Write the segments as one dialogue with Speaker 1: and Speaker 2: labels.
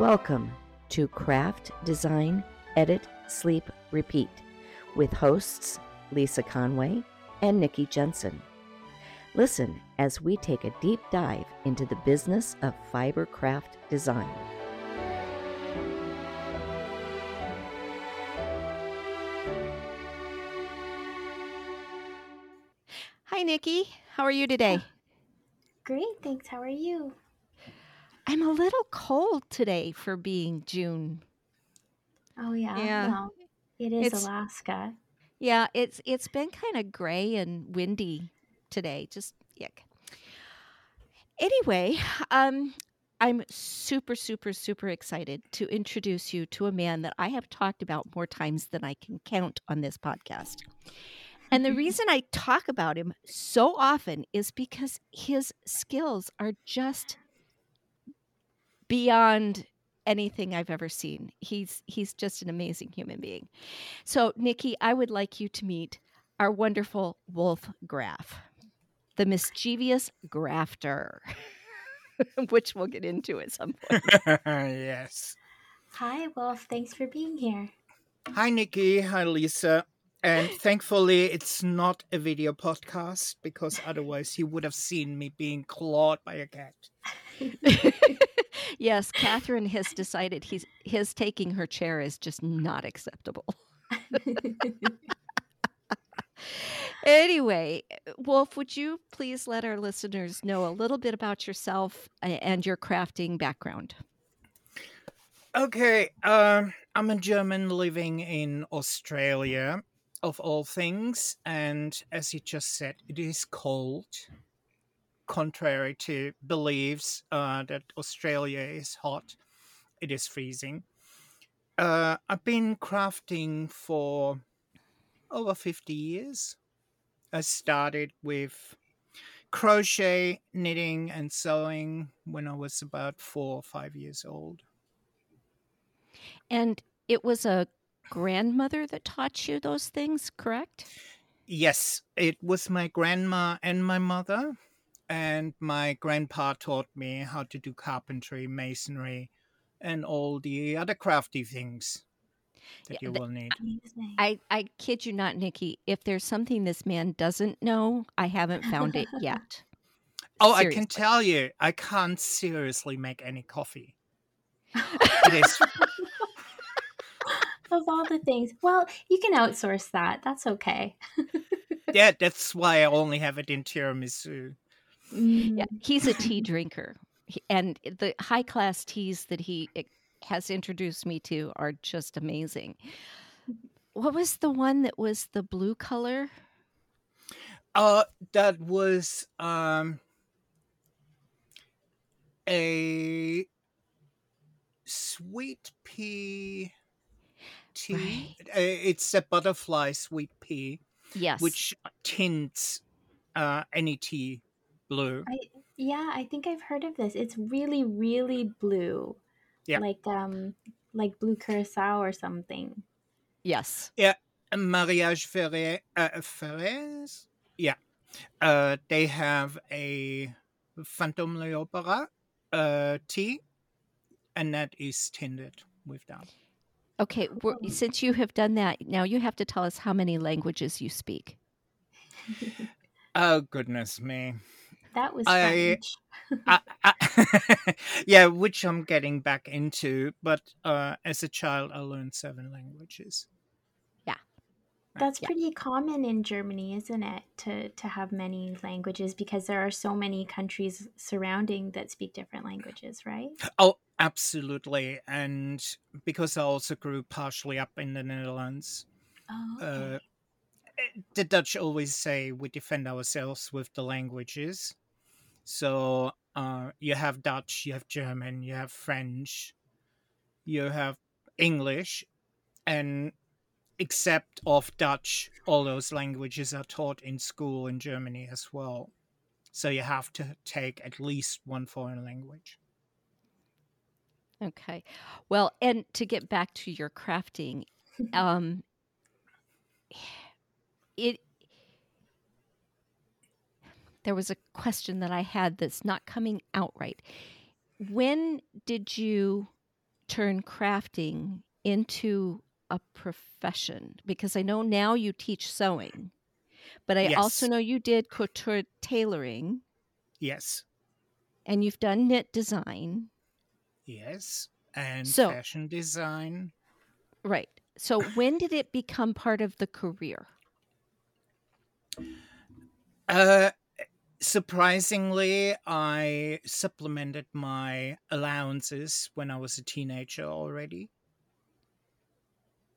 Speaker 1: Welcome to Craft, Design, Edit, Sleep, Repeat with hosts Lisa Conway and Nikki Jensen. Listen as we take a deep dive into the business of fiber craft design.
Speaker 2: Hi, Nikki. How are you today?
Speaker 3: Great, thanks. How are you?
Speaker 2: I'm a little cold today for being June.
Speaker 3: Oh yeah,
Speaker 2: Yeah.
Speaker 3: well, it is
Speaker 2: It's-
Speaker 3: Alaska.
Speaker 2: Yeah, it's it's been kind of gray and windy today. Just yuck. Anyway, um, I'm super, super, super excited to introduce you to a man that I have talked about more times than I can count on this podcast. And the reason I talk about him so often is because his skills are just beyond anything I've ever seen. He's he's just an amazing human being. So, Nikki, I would like you to meet our wonderful Wolf Graf, the mischievous grafter, which we'll get into at some point.
Speaker 4: yes.
Speaker 3: Hi, Wolf. Thanks for being here.
Speaker 4: Hi, Nikki. Hi, Lisa. And thankfully, it's not a video podcast because otherwise, you would have seen me being clawed by a cat.
Speaker 2: Yes, Catherine has decided he's his taking her chair is just not acceptable. Anyway, Wolf, would you please let our listeners know a little bit about yourself and your crafting background?
Speaker 4: Okay. Um, I'm a German living in Australia, of all things. And as you just said, it is cold. Contrary to beliefs uh, that Australia is hot, it is freezing. Uh, I've been crafting for over 50 years. I started with crochet, knitting, and sewing when I was about four or five years old.
Speaker 2: And it was a grandmother that taught you those things, correct?
Speaker 4: Yes, it was my grandma and my mother, and my grandpa taught me how to do carpentry, masonry, and all the other crafty things that
Speaker 2: Yeah,
Speaker 4: you will need.
Speaker 2: I, I kid you not, Nikki. If there's something this man doesn't know, I haven't found it yet.
Speaker 4: Oh, I can tell you, I can't seriously make any coffee. It is
Speaker 3: of all the things, well, you can outsource that. That's okay.
Speaker 4: yeah, that's why I only have it in tiramisu.
Speaker 2: Yeah,
Speaker 3: Mm,
Speaker 2: he's a tea drinker, and the high class teas that he eh, has introduced me to are just amazing. What was the one that was the blue color?
Speaker 4: Uh, that was um a sweet pea tea.
Speaker 2: Right.
Speaker 4: It's a butterfly sweet pea,
Speaker 2: Yes,
Speaker 4: which tints uh any tea blue.
Speaker 3: I yeah, I think I've heard of this. It's really, really blue.
Speaker 4: Yeah.
Speaker 3: Like um like blue curacao or something.
Speaker 2: yes, Yeah.
Speaker 4: Mariage Ferre, uh, Ferres, yeah. Uh, they have a Phantom Leopara uh tea, and that is tinted with that.
Speaker 2: Okay, we're, since you have done that, now you have to tell us how many languages you speak.
Speaker 4: Oh goodness me.
Speaker 3: That was
Speaker 4: I- I, I, yeah, which I'm getting back into. But uh, as a child, I learned seven languages.
Speaker 3: Yeah, that's
Speaker 2: Yeah.
Speaker 3: pretty common in Germany, isn't it? To to have many languages because there are so many countries surrounding that speak different languages, right?
Speaker 4: Oh, absolutely. And because I also grew partially up in the Netherlands,
Speaker 3: Oh,
Speaker 4: uh, the Dutch always say we defend ourselves with the languages. So uh, you have Dutch, you have German, you have French, you have English, and except of Dutch, all those languages are taught in school in Germany as well. So you have to take at least one foreign language.
Speaker 2: Okay, well, and to get back to your crafting, um, it there was a question that I had that's not coming out right. When did you turn crafting into a profession? Because I know now you teach sewing, but I also know you did couture tailoring
Speaker 4: Yes.
Speaker 2: and you've done knit design.
Speaker 4: Yes. And
Speaker 2: So,
Speaker 4: fashion design.
Speaker 2: right. So when did it become part of the career?
Speaker 4: Uh, surprisingly, I supplemented my allowances when I was a teenager already.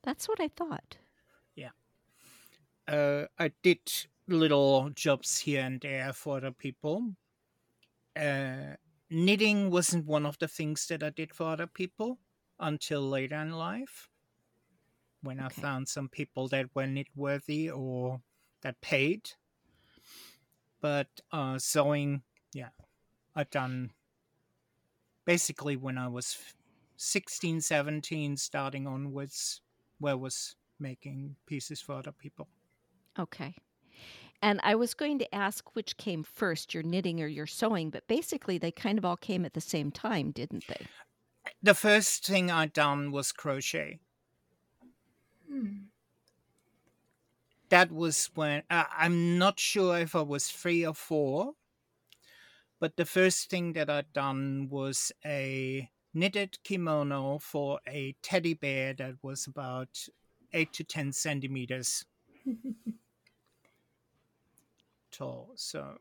Speaker 2: That's what I thought.
Speaker 4: Yeah. Uh, I did little jobs here and there for other people. Uh, knitting wasn't one of the things that I did for other people until later in life when I found some people that were knit worthy or that paid. But uh, sewing, yeah, I've done basically when I was f- 16, 17, starting onwards, where I was making pieces for other people.
Speaker 2: Okay. And I was going to ask which came first, your knitting or your sewing, but basically they kind of all came at the same time, didn't they?
Speaker 4: The first thing I'd done was crochet.
Speaker 3: Hmm.
Speaker 4: That was when uh, I'm not sure if I was three or four, but the first thing that I'd done was a knitted kimono for a teddy bear that was about eight to ten centimeters tall. So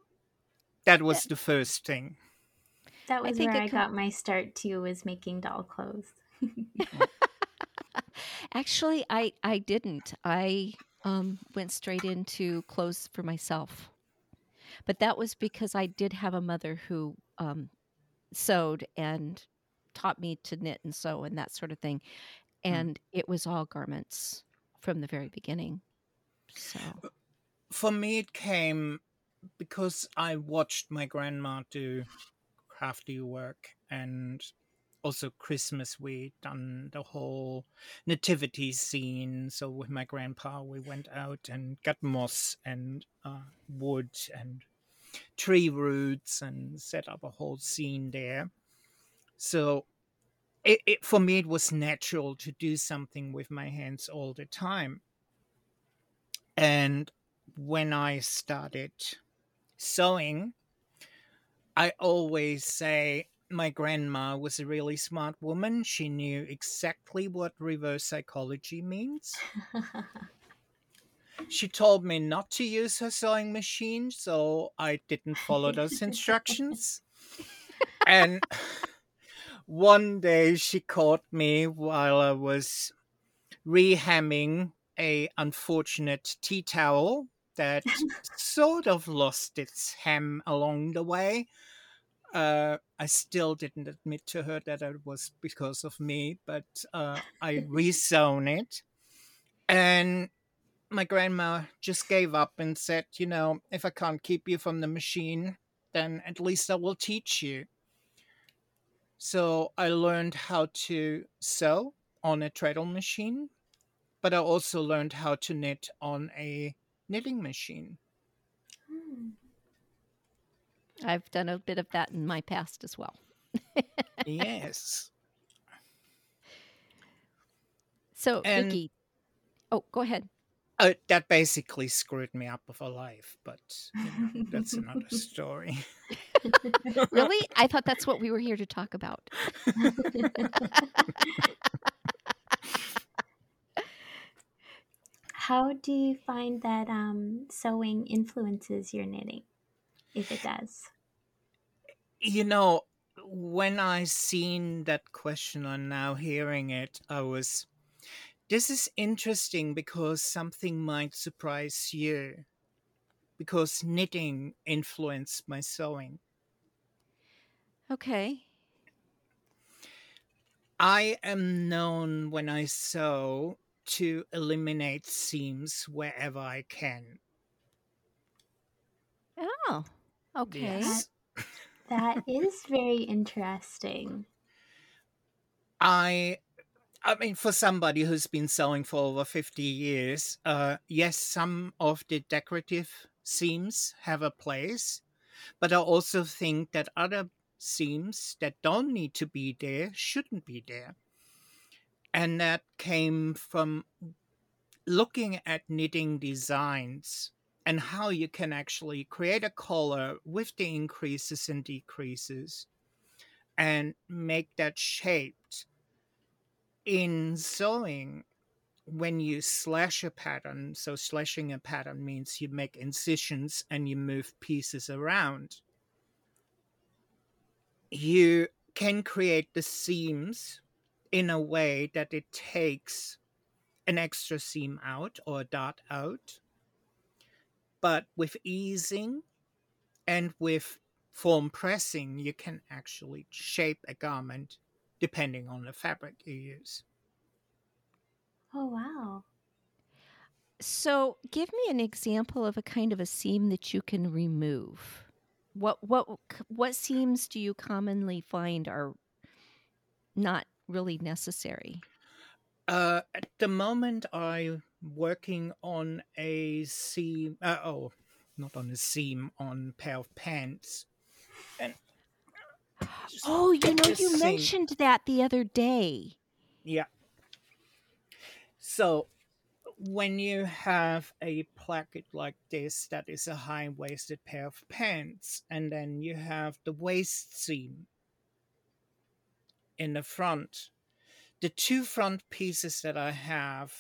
Speaker 4: that was the first thing.
Speaker 3: that
Speaker 2: I
Speaker 3: was
Speaker 2: think
Speaker 3: where I
Speaker 2: com-
Speaker 3: got my start too, was making doll clothes.
Speaker 2: Actually, I I didn't. I um went straight into clothes for myself. But that was because I did have a mother who um sewed and taught me to knit and sew and that sort of thing.
Speaker 4: Mm.
Speaker 2: And it was all garments from the very beginning. So,
Speaker 4: For me, it came because I watched my grandma do crafty work and also Christmas we done the whole nativity scene. So with my grandpa we went out and got moss and uh, wood and tree roots and set up a whole scene there. So it, it for me it was natural to do something with my hands all the time. And when I started sewing, I always say my grandma was a really smart woman. She knew exactly what reverse psychology means. She told me not to use her sewing machine, so I didn't follow those instructions. And one day she caught me while I was rehemming a unfortunate tea towel that sort of lost its hem along the way. Uh, I still didn't admit to her that it was because of me, but uh, I resewn it. And my grandma just gave up and said, You know, if I can't keep you from the machine, then at least I will teach you. So I learned how to sew on a treadle machine, but I also learned how to knit on a knitting machine.
Speaker 3: Hmm.
Speaker 2: I've done a bit of that in my past as well.
Speaker 4: Yes.
Speaker 2: So,
Speaker 4: And
Speaker 2: Vicky, oh, go ahead.
Speaker 4: uh, that basically screwed me up for life, but you know, that's another story.
Speaker 2: Really? I thought that's what we were here to talk about.
Speaker 3: How do you find that um, sewing influences your knitting, if it does?
Speaker 4: You know, when I seen that question and now hearing it, I was this is interesting because something might surprise you. Because knitting influenced my sewing.
Speaker 2: Okay.
Speaker 4: I am known when I sew to eliminate seams wherever I can.
Speaker 2: Oh, okay.
Speaker 4: Yes.
Speaker 3: That is very interesting.
Speaker 4: I I mean for somebody who's been sewing for over 50 years, uh yes, some of the decorative seams have a place, but I also think that other seams that don't need to be there shouldn't be there. And that came from looking at knitting designs and how you can actually create a collar with the increases and decreases and make that shaped in sewing when you slash a pattern. So slashing a pattern means you make incisions and you move pieces around. You can create the seams in a way that it takes an extra seam out or a dot out but with easing and with form pressing you can actually shape a garment depending on the fabric you use
Speaker 3: Oh, wow.
Speaker 2: So, give me an example of a kind of a seam that you can remove. What what what seams do you commonly find are not really necessary?
Speaker 4: Uh, at the moment, I'm working on a seam. Uh, oh, not on a seam, on pair of pants. And just
Speaker 2: Oh, you know, you
Speaker 4: seam.
Speaker 2: mentioned that the other day.
Speaker 4: Yeah. So when you have a placket like this, that is a high-waisted pair of pants, and then you have the waist seam in the front. The two front pieces that I have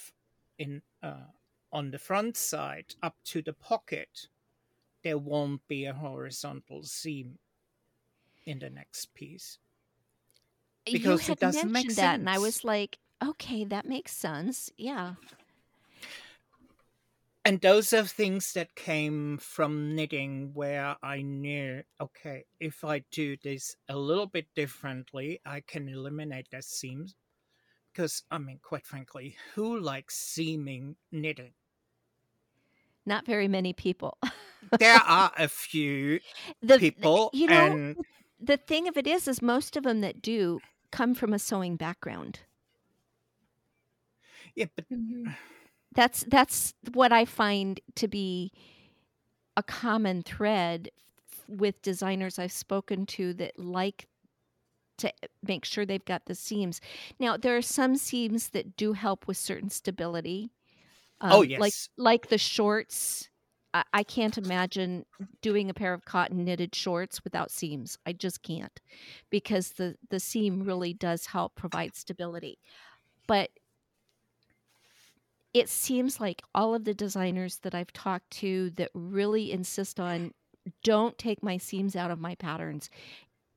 Speaker 4: in uh, on the front side up to the pocket, there won't be a horizontal seam in the next piece. Because
Speaker 2: you
Speaker 4: it
Speaker 2: had
Speaker 4: doesn't make
Speaker 2: mentioned that, and I was like, okay, that makes sense. Yeah.
Speaker 4: and those are things that came from knitting where I knew, okay, if I do this a little bit differently, I can eliminate the seams. Because, I mean, quite frankly, who likes seaming knitting?
Speaker 2: Not very many people.
Speaker 4: There are a few
Speaker 2: the
Speaker 4: people,
Speaker 2: you know
Speaker 4: and
Speaker 2: the thing of it is is most of them that do come from a sewing background
Speaker 4: yeah, but
Speaker 3: Mhm.
Speaker 2: that's that's what i find to be a common thread with designers i've spoken to that like to make sure they've got the seams now there are some seams that do help with certain stability
Speaker 4: Oh,
Speaker 2: Um, like
Speaker 4: yes.
Speaker 2: like the shorts I, I can't imagine doing a pair of cotton knitted shorts without seams i just can't because the the seam really does help provide stability but it seems like all of the designers that I've talked to that really insist on don't take my seams out of my patterns.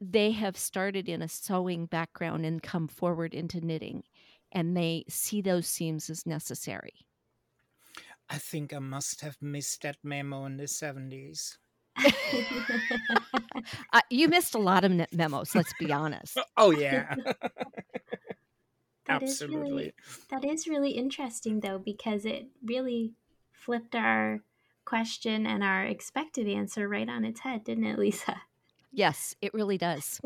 Speaker 2: They have started in a sewing background and come forward into knitting, and they see those seams as necessary.
Speaker 4: I think I must have missed that memo in the 70s.
Speaker 2: Uh, you missed a lot of ne- memos, let's be honest.
Speaker 4: Oh, yeah.
Speaker 3: That is really
Speaker 4: Absolutely.
Speaker 3: that is really interesting though because it really flipped our question and our expected answer right on its head, didn't it, Lisa?
Speaker 2: Yes, it really does.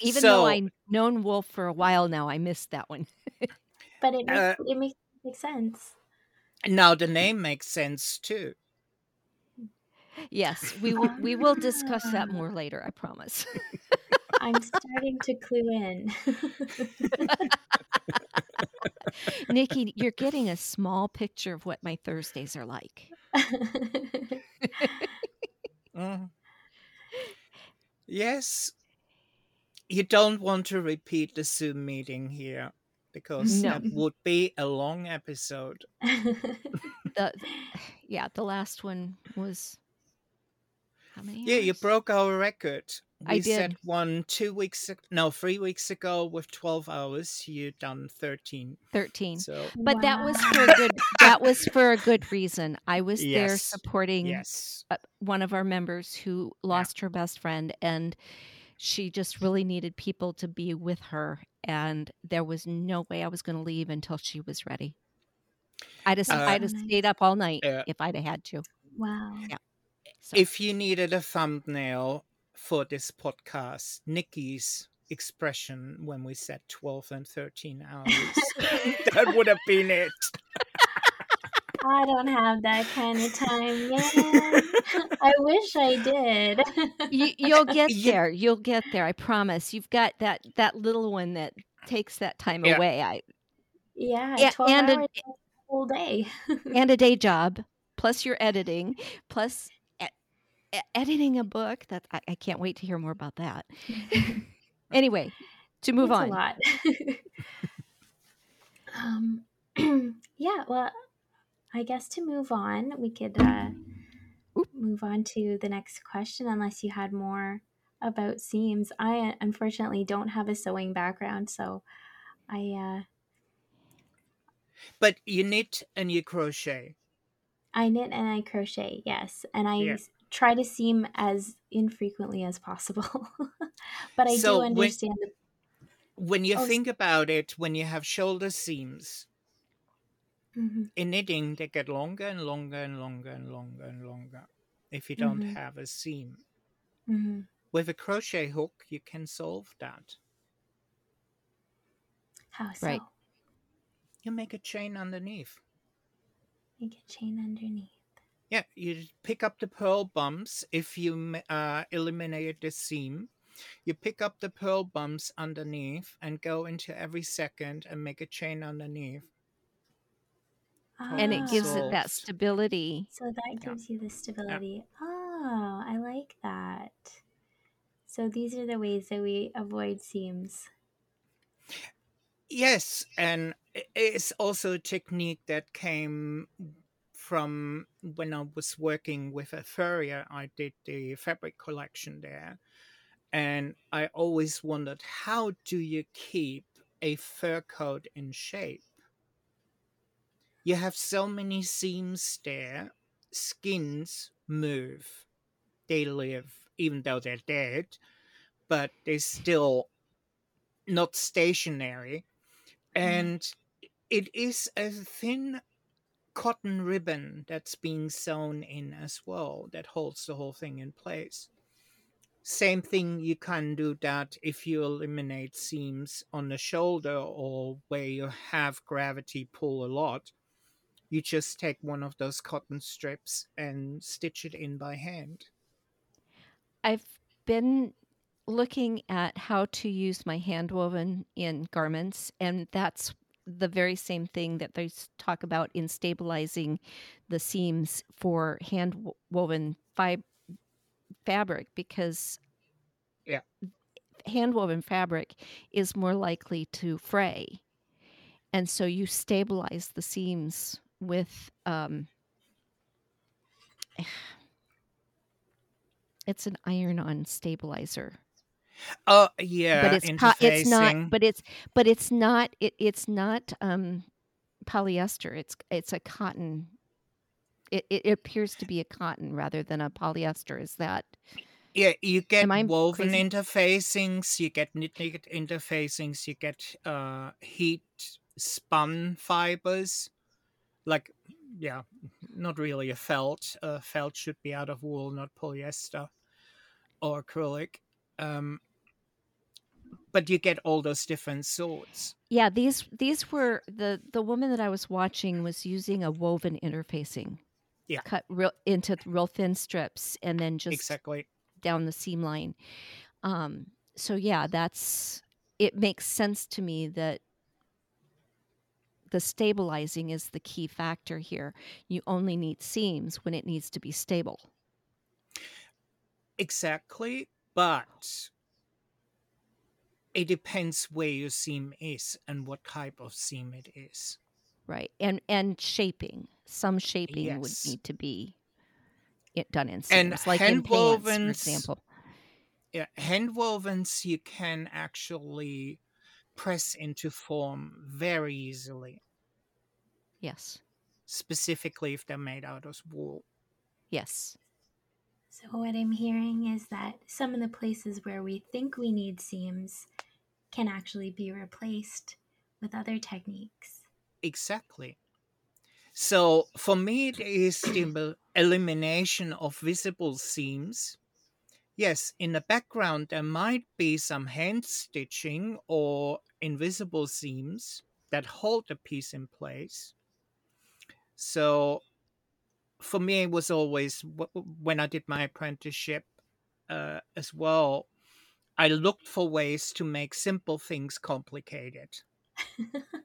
Speaker 2: Even
Speaker 4: So-
Speaker 2: though I've known Wolf for a while now, I missed that one.
Speaker 3: But it makes,
Speaker 4: Uh,
Speaker 3: it makes makes sense.
Speaker 4: Now the name makes sense too.
Speaker 2: Yes, we will, we will discuss that more later, I promise.
Speaker 3: I'm starting to clue in.
Speaker 2: Nikki, you're getting a small picture of what my Thursdays are like.
Speaker 4: Mhm. Yes. You don't want to repeat the Zoom meeting here because
Speaker 2: No.
Speaker 4: that would be a long episode.
Speaker 2: The yeah, the last one was how many?
Speaker 4: Yeah, you broke our record.
Speaker 2: I
Speaker 4: We set
Speaker 2: did.
Speaker 4: one two weeks, ag- no, three weeks ago with 12 hours. You done 13.
Speaker 2: thirteen.
Speaker 4: So,
Speaker 2: But that was for a good. That was for a good reason. I was there supporting
Speaker 4: yes.
Speaker 2: uh, one of our members who lost her best friend, and she just really needed people to be with her. And there was no way I was going to leave until she was ready. i just
Speaker 4: Uh,
Speaker 2: I'd have stayed up all night
Speaker 4: Yeah.
Speaker 2: if I'd have had to.
Speaker 3: wow.
Speaker 2: So,
Speaker 4: If you needed a thumbnail for this podcast, Nikki's expression when we said 12 and 13 hours, that would have been it.
Speaker 3: I don't have that kind of time, man. I wish I did.
Speaker 2: you, you'll get there. You'll get there. I promise. You've got that that little one that takes that time
Speaker 4: Yeah.
Speaker 2: away. I
Speaker 3: Yeah,
Speaker 2: A-
Speaker 3: 12
Speaker 2: and a-
Speaker 3: a whole day.
Speaker 2: and a day job plus your editing plus e- editing a book that I, I can't wait to hear more about that anyway to move
Speaker 3: It's
Speaker 2: on
Speaker 3: a lot. um, yeah, well, I guess to move on, we could uh, move on to the next question, unless you had more about seams. I uh, unfortunately don't have a sewing background, so I uh,
Speaker 4: But you knit and you crochet.
Speaker 3: I knit and I crochet, yes, and I
Speaker 4: Yeah.
Speaker 3: S- try to seam as infrequently as possible. but I
Speaker 4: So
Speaker 3: do
Speaker 4: when-
Speaker 3: understand. the
Speaker 4: When you
Speaker 3: Oh,
Speaker 4: think about it, when you have shoulder seams,
Speaker 3: Mhm.
Speaker 4: in knitting they get longer and longer and longer and longer and longer if you don't
Speaker 3: Mhm.
Speaker 4: have a seam.
Speaker 3: Mhm.
Speaker 4: With a crochet hook, you can solve that.
Speaker 3: How so?
Speaker 2: Right.
Speaker 4: You make a chain underneath.
Speaker 3: Make a chain underneath.
Speaker 4: Yeah, you pick up the purl bumps if you uh, eliminate the seam. You pick up the purl bumps underneath and go into every second and make a chain underneath.
Speaker 2: and it gives it that stability
Speaker 3: So that
Speaker 4: Yeah.
Speaker 3: gives you the stability. Oh, I like that. So these are the ways that we avoid seams.
Speaker 4: Yes, and it's also a technique that came from when I was working with a furrier. I did the fabric collection there, and I always wondered how do you keep a fur coat in shape? You have so many seams there, skins move, they live, even though they're dead, but they're still not stationary mm. and it is a thin cotton ribbon that's being sewn in as well that holds the whole thing in place. Same thing you can do that if you eliminate seams on the shoulder or where you have gravity pull a lot. You just take one of those cotton strips and stitch it in by hand.
Speaker 2: I've been looking at how to use my hand woven in garments, and that's the very same thing that they talk about in stabilizing the seams for hand woven fib- fabric because
Speaker 4: Yeah.
Speaker 2: hand woven fabric is more likely to fray. And so you stabilize the seams with um, it's an iron-on stabilizer
Speaker 4: oh yeah
Speaker 2: but it's po- it's not but it's but it's not it, it's not um polyester it's it's a cotton it, it appears to be a cotton rather than a polyester is that
Speaker 4: Yeah, you get woven
Speaker 2: crazy?
Speaker 4: interfacings, you get knitted interfacings, you get uh, heat spun fibers. Like, yeah, not really a felt. Uh, felt should be out of wool, not polyester or acrylic. Um, but you get all those different sorts.
Speaker 2: yeah these these were the the woman that i was watching was using a woven interfacing
Speaker 4: Yeah.
Speaker 2: cut real into real thin strips and then just
Speaker 4: exactly.
Speaker 2: down the seam line. Um, so yeah, that's it makes sense to me that the stabilizing is the key factor here. You only need seams when it needs to be stable.
Speaker 4: Exactly. But it depends where your seam is and what type of seam it is.
Speaker 2: Right. And and shaping. Some shaping would need to be done in
Speaker 4: And
Speaker 2: seams, like in pants, for example.
Speaker 4: Yeah, hand wovens you can actually press into form very easily,
Speaker 2: Yes.
Speaker 4: specifically if they're made out of wool.
Speaker 2: Yes.
Speaker 3: So what I'm hearing is that some of the places where we think we need seams can actually be replaced with other techniques.
Speaker 4: Exactly. So for me, it is the elimination of visible seams. Yes, in the background, there might be some hand stitching or invisible seams that hold the piece in place. So for me, it was always when I did my apprenticeship uh, as well, I looked for ways to make simple things complicated.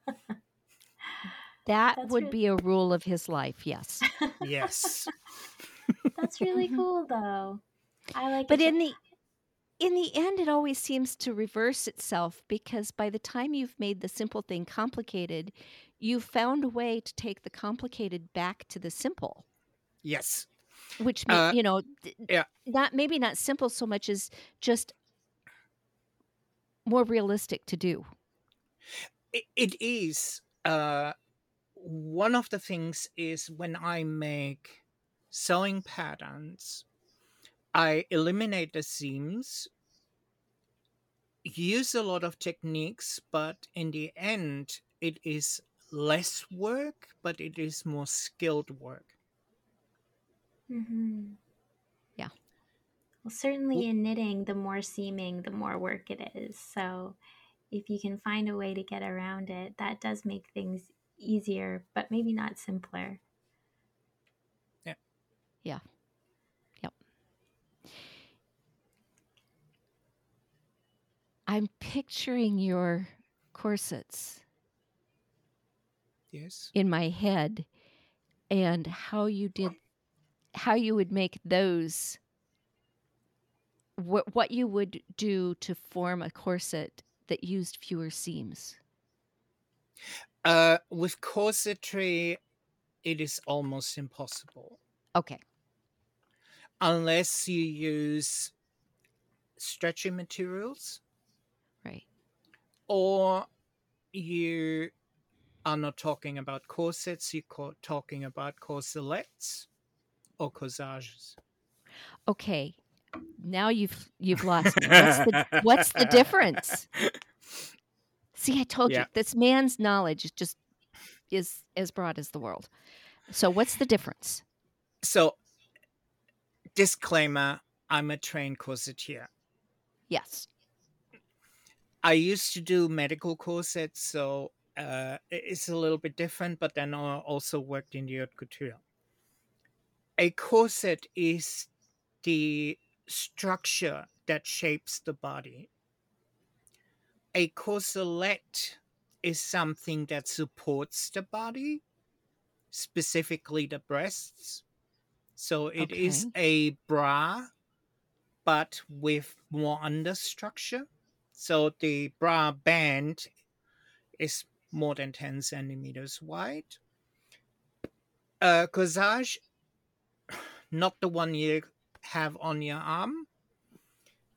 Speaker 2: That
Speaker 3: That's
Speaker 2: would
Speaker 3: re-
Speaker 2: be a rule of his life, yes.
Speaker 4: Yes.
Speaker 3: That's really cool, though. I like
Speaker 2: But
Speaker 3: it.
Speaker 2: in the in the end it always seems to reverse itself because by the time you've made the simple thing complicated, you've found a way to take the complicated back to the simple.
Speaker 4: Yes.
Speaker 2: which
Speaker 4: Uh,
Speaker 2: you know
Speaker 4: yeah.
Speaker 2: not maybe not simple so much as just more realistic to do
Speaker 4: It, it is. Uh, one of the things is when I make sewing patterns, I eliminate the seams, use a lot of techniques, but in the end, it is less work, but it is more skilled work.
Speaker 3: Hmm
Speaker 2: Yeah.
Speaker 3: Well, certainly in knitting, the more seaming, the more work it is. So if you can find a way to get around it, that does make things easier, but maybe not simpler. Yeah. Yeah. Yep.
Speaker 2: I'm picturing your corsets
Speaker 4: Yes.
Speaker 2: in my head and how you did how you would make those what what you would do to form a corset that used fewer seams?
Speaker 4: Uh, with corsetry, it is almost impossible.
Speaker 2: Okay.
Speaker 4: Unless you use stretchy materials.
Speaker 2: Right.
Speaker 4: Or you are not talking about corsets, you're talking about corselettes or corsages.
Speaker 2: okay now you've you've lost me. what's the what's the difference see i told
Speaker 4: Yeah.
Speaker 2: you this man's knowledge is just is as broad as the world so what's the difference
Speaker 4: So, disclaimer I'm a trained corsetier.
Speaker 2: yes
Speaker 4: I used to do medical corsets, so uh, it's a little bit different, but then I also worked in the haute couture. A corset is the structure that shapes the body. A corselet is something that supports the body, specifically the breasts. So it is a bra, but with more understructure. So the bra band is more than 10 centimeters wide. Uh, corsage, not the one you have on your arm.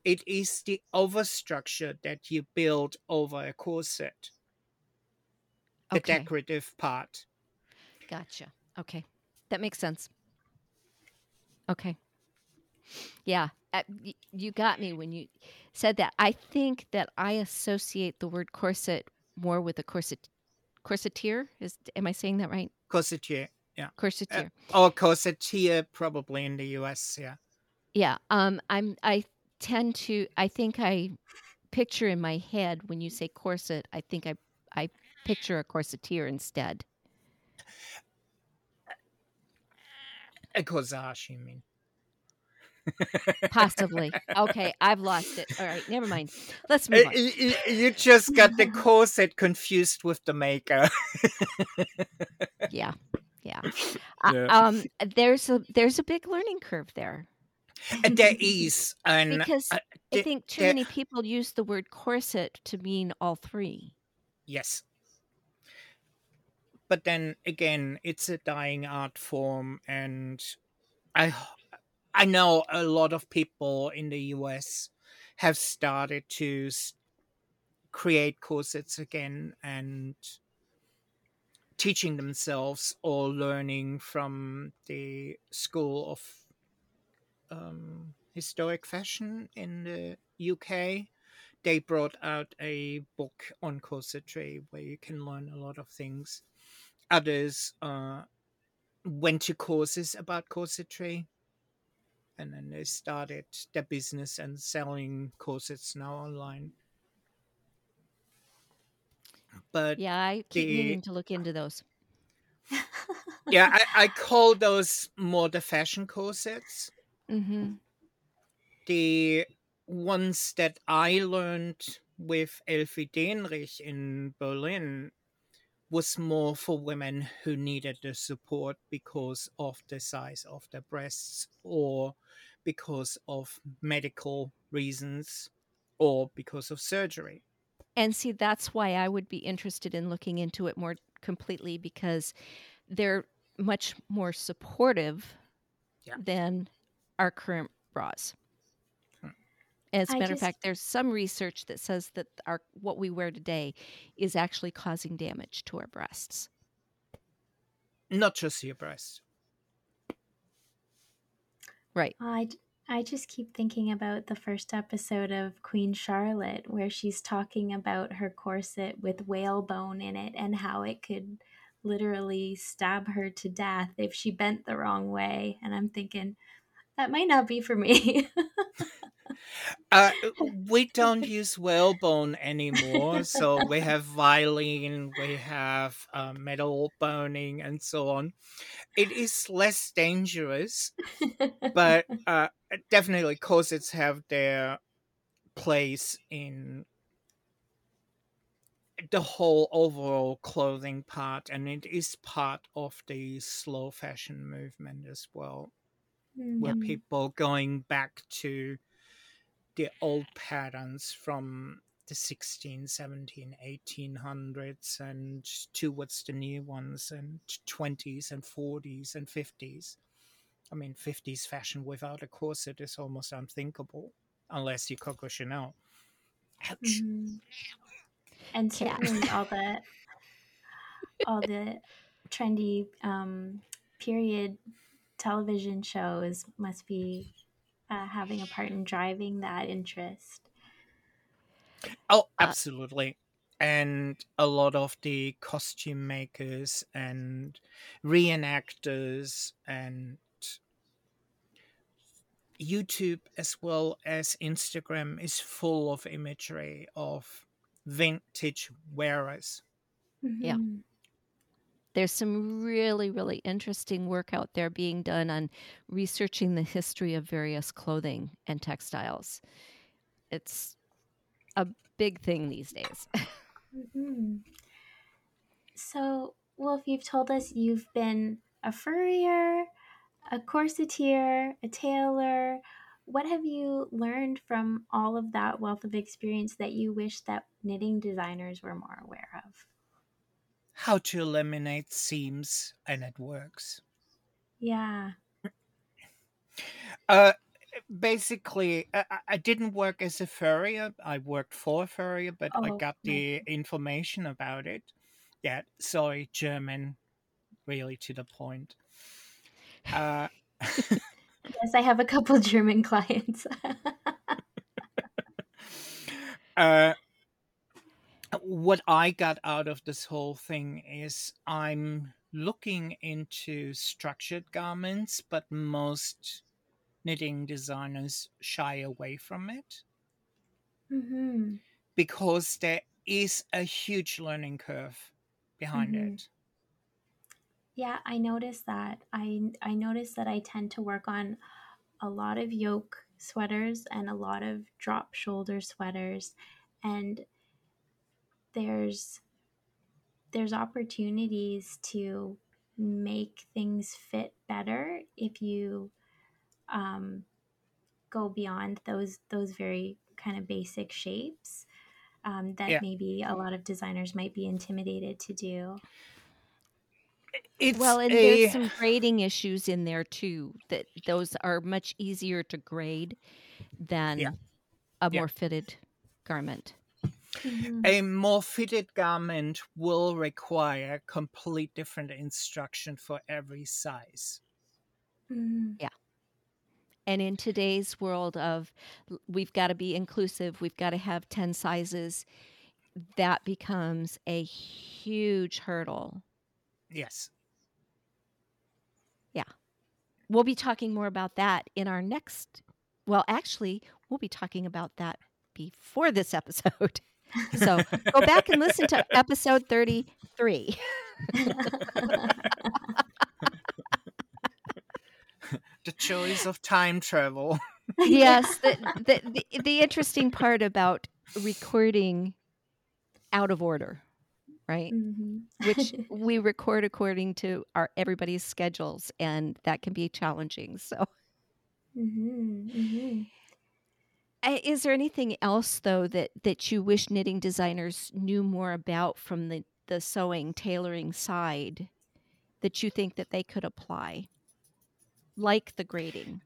Speaker 4: It is the overstructure that you build over a corset, the
Speaker 2: okay
Speaker 4: decorative part.
Speaker 2: Gotcha. Okay. That makes sense. Okay. Yeah. uh, you got me when you said that. I think that I associate the word corset more with a corset corsetier. Is am I saying that right?
Speaker 4: Corsetier.
Speaker 2: Corsetier.
Speaker 4: Or corsetier, probably in the US, yeah.
Speaker 2: yeah. Um I'm I tend to I think I picture in my head when you say corset, I think I I picture a corsetier instead.
Speaker 4: A corsage, you mean?
Speaker 2: Possibly. Okay, I've lost it. All right, never mind. Let's
Speaker 4: Uh,
Speaker 2: move on.
Speaker 4: You just got the corset confused with the maker.
Speaker 2: yeah yeah, Uh, um there's a there's a big learning curve there.
Speaker 4: And there is, and
Speaker 2: because
Speaker 4: uh,
Speaker 2: i think too many people use the word corset to mean all three.
Speaker 4: Yes. But then again, it's a dying art form, and I I know a lot of people in the US have started to create corsets again and teaching themselves or learning from the school of um, historic fashion in the UK they brought out a book on corsetry where you can learn a lot of things. Others uh, went to courses about corsetry, and then they started their business and selling corsets now online. But
Speaker 2: yeah i keep
Speaker 4: the-
Speaker 2: meaning to look into those
Speaker 4: yeah, I, I call those more the fashion corsets.
Speaker 2: mm-hmm.
Speaker 4: the ones that I learned with Elfie Denrich in Berlin was more for women who needed the support because of the size of their breasts or because of medical reasons or because of surgery.
Speaker 2: And see, that's why I would be interested in looking into it more completely because they're much more supportive
Speaker 4: Yeah.
Speaker 2: than our current bras.
Speaker 4: Hmm.
Speaker 2: As a matter of fact, there's some research that says that our what we wear today is actually causing damage to our breasts.
Speaker 4: Not just your breasts.
Speaker 2: Right.
Speaker 3: I, j- I just keep thinking about the first episode of Queen Charlotte, where she's talking about her corset with whalebone in it and how it could literally stab her to death if she bent the wrong way. And I'm thinking, that might not be for me.
Speaker 4: Uh, we don't use whalebone anymore, so we have violin, we have uh, metal boning, and so on. It is less dangerous, but uh, definitely corsets have their place in the whole overall clothing part, and it is part of the slow fashion movement as well, where
Speaker 3: Mhm.
Speaker 4: people going back to the old patterns from the 16 17 1800s and towards the new ones and 20s and 40s and 50s i mean 50s fashion without a corset is almost unthinkable unless you Coco Chanel. Ouch.
Speaker 3: Mhm. And
Speaker 2: Cat.
Speaker 3: certainly all the all the trendy um, period television shows must be uh, having a part in driving that interest.
Speaker 4: Oh,
Speaker 2: Uh,
Speaker 4: absolutely. And a lot of the costume makers and reenactors and YouTube as well as Instagram is full of imagery of vintage wearers.
Speaker 2: Yeah. There's some really, really interesting work out there being done on researching the history of various clothing and textiles. It's a big thing these days.
Speaker 3: Mhm. So, Wolf, you've told us you've been a furrier, a corsetier, a tailor. What have you learned from all of that wealth of experience that you wish that knitting designers were more aware of?
Speaker 4: How to eliminate seams, and it works.
Speaker 3: Yeah.
Speaker 4: Uh, basically, I, I- I didn't work as a furrier. I worked for a furrier, but I
Speaker 3: Oh,
Speaker 4: got the information about it. Yeah, sorry, German, really to the point. Uh,
Speaker 3: Yes, I have a couple German clients.
Speaker 4: uh, what I got out of this whole thing is I'm looking into structured garments, but most knitting designers shy away from it
Speaker 3: hmm
Speaker 4: because there is a huge learning curve behind
Speaker 3: Mhm.
Speaker 4: it.
Speaker 3: Yeah, I noticed that. I I noticed that I tend to work on a lot of yoke sweaters and a lot of drop shoulder sweaters and there's there's opportunities to make things fit better if you um, go beyond those those very kind of basic shapes um, that
Speaker 4: Yeah.
Speaker 3: maybe a lot of designers might be intimidated to do.
Speaker 4: It's
Speaker 2: well, and
Speaker 4: a,
Speaker 2: there's some grading issues in there too. That those are much easier to grade than
Speaker 4: Yeah.
Speaker 2: a
Speaker 4: Yeah.
Speaker 2: more fitted garment.
Speaker 4: A more fitted garment will require complete different instruction for every size.
Speaker 3: Mhm.
Speaker 2: And in today's world of we've got to be inclusive, we've got to have 10 sizes, that becomes a huge hurdle.
Speaker 4: Yes. Yeah.
Speaker 2: We'll be talking more about that in our next. Well, actually, we'll be talking about that before this episode. So go back and listen to episode 33.
Speaker 4: The choice of time travel.
Speaker 2: yes the, the, the, the interesting part about recording out of order right?
Speaker 3: Mhm.
Speaker 2: Which we record according to our everybody's schedules, and that can be challenging. So,
Speaker 3: Mhm, mhm.
Speaker 2: Is there anything else though that that you wish knitting designers knew more about from the the sewing tailoring side that you think that they could apply, like the grading?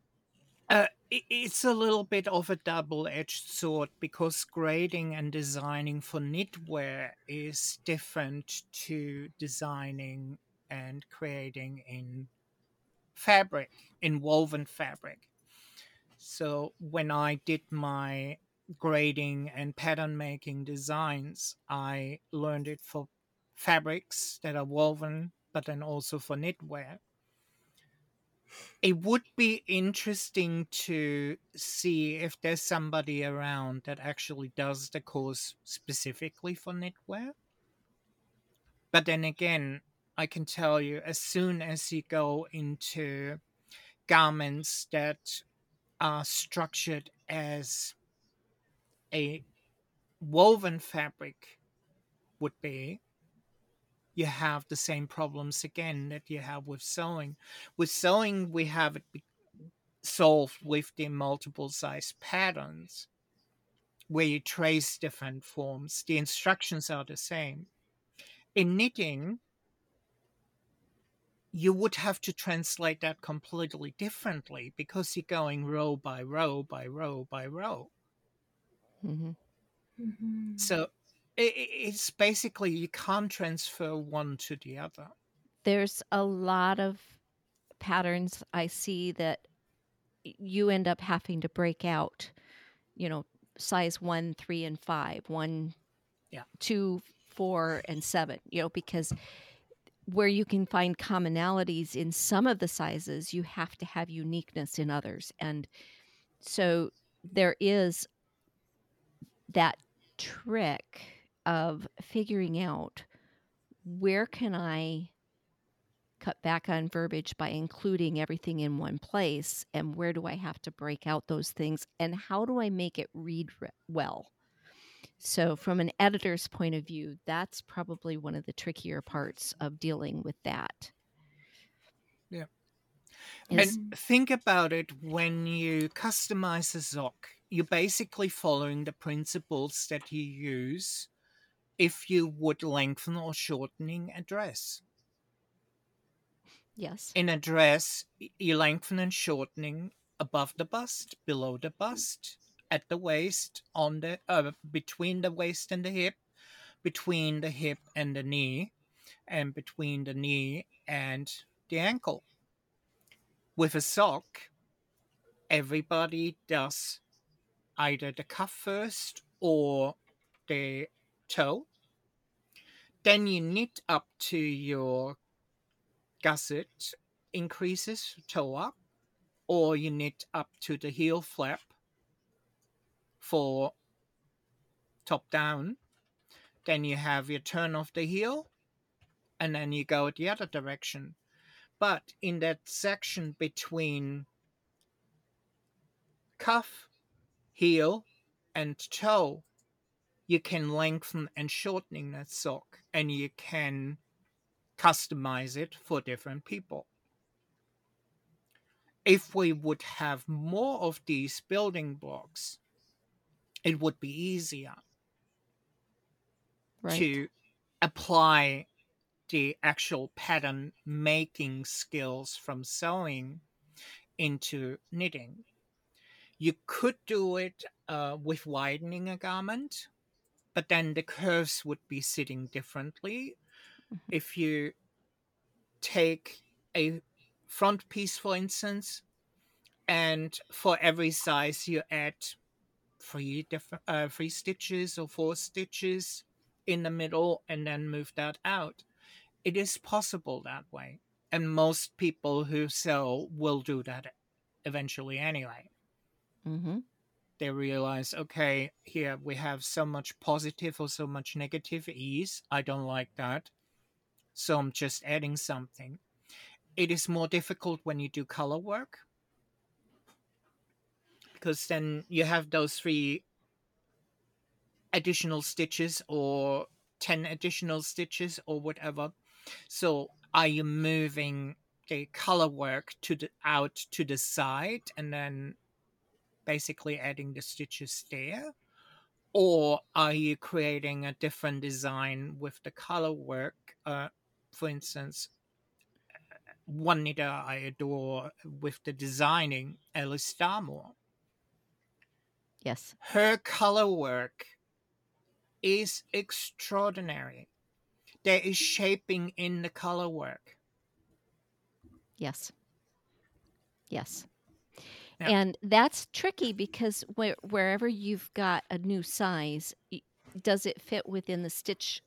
Speaker 4: Uh, it's a little bit of a double-edged sword because grading and designing for knitwear is different to designing and creating in fabric, in woven fabric. So when I did my grading and pattern making designs, I learned it for fabrics that are woven, but then also for knitwear it would be interesting to see if there's somebody around that actually does the course specifically for knitwear. But then again, I can tell you as soon as you go into garments that are structured as a woven fabric would be, you have the same problems again that you have with sewing. With sewing, we have it solved with the multiple size patterns where you trace different forms. The instructions are the same. In knitting, you would have to translate that completely differently because you're going row by row by row by row.
Speaker 2: Mm-hmm.
Speaker 3: Mhm.
Speaker 4: So i- i- it's basically you can't transfer one to the other.
Speaker 2: There's a lot of patterns I see that you end up having to break out, you know, size one, three, and five, one,
Speaker 4: Yeah.
Speaker 2: two, four, and seven, you know, because where you can find commonalities in some of the sizes, you have to have uniqueness in others. And so there is that trick of figuring out where can I cut back on verbiage by including everything in one place and where do I have to break out those things and how do I make it read re- well? So from an editor's point of view, that's probably one of the trickier parts of dealing with that.
Speaker 4: Yeah.
Speaker 2: Is-
Speaker 4: And think about it when you customize a Zoc, you're basically following the principles that you use if you would lengthen or shortening a dress.
Speaker 2: yes.
Speaker 4: In a dress, you lengthen and shortening above the bust, below the bust, at the waist, on the uh, between the waist and the hip, between the hip and the knee, and between the knee and the ankle. With a sock, everybody does either the cuff first or the toe. Then you knit up to your gusset increases toe up, or you knit up to the heel flap for top down. Then you have your turn of the heel, and then you go the other direction. But in that section between cuff, heel, and toe, you can lengthen and shortening that sock, and you can customize it for different people. If we would have more of these building blocks, it would be easier
Speaker 2: Right.
Speaker 4: to apply the actual pattern making skills from sewing into knitting. You could do it uh, with widening a garment, but then the curves would be sitting differently.
Speaker 2: Mhm.
Speaker 4: If you take a front piece, for instance, and for every size you add three different uh, three stitches or four stitches in the middle and then move that out. It is possible that way. And most people who sew will do that eventually anyway.
Speaker 2: Mm-hmm.
Speaker 4: They realize, okay, here we have so much positive or so much negative ease. I don't like that. So I'm just adding something. It is more difficult when you do color work because then you have those three additional stitches or 10 additional stitches or whatever. So are you moving the color work to the out to the side and then basically adding the stitches there? Or are you creating a different design with the color work? Uh, for instance, one knitter I adore with the designing, Alice Starmore.
Speaker 2: Yes.
Speaker 4: Her color work is extraordinary. There is shaping in the color work.
Speaker 2: Yes. Yes.
Speaker 4: Yeah.
Speaker 2: And that's tricky because where, wherever you've got a new size, does it fit within the stitch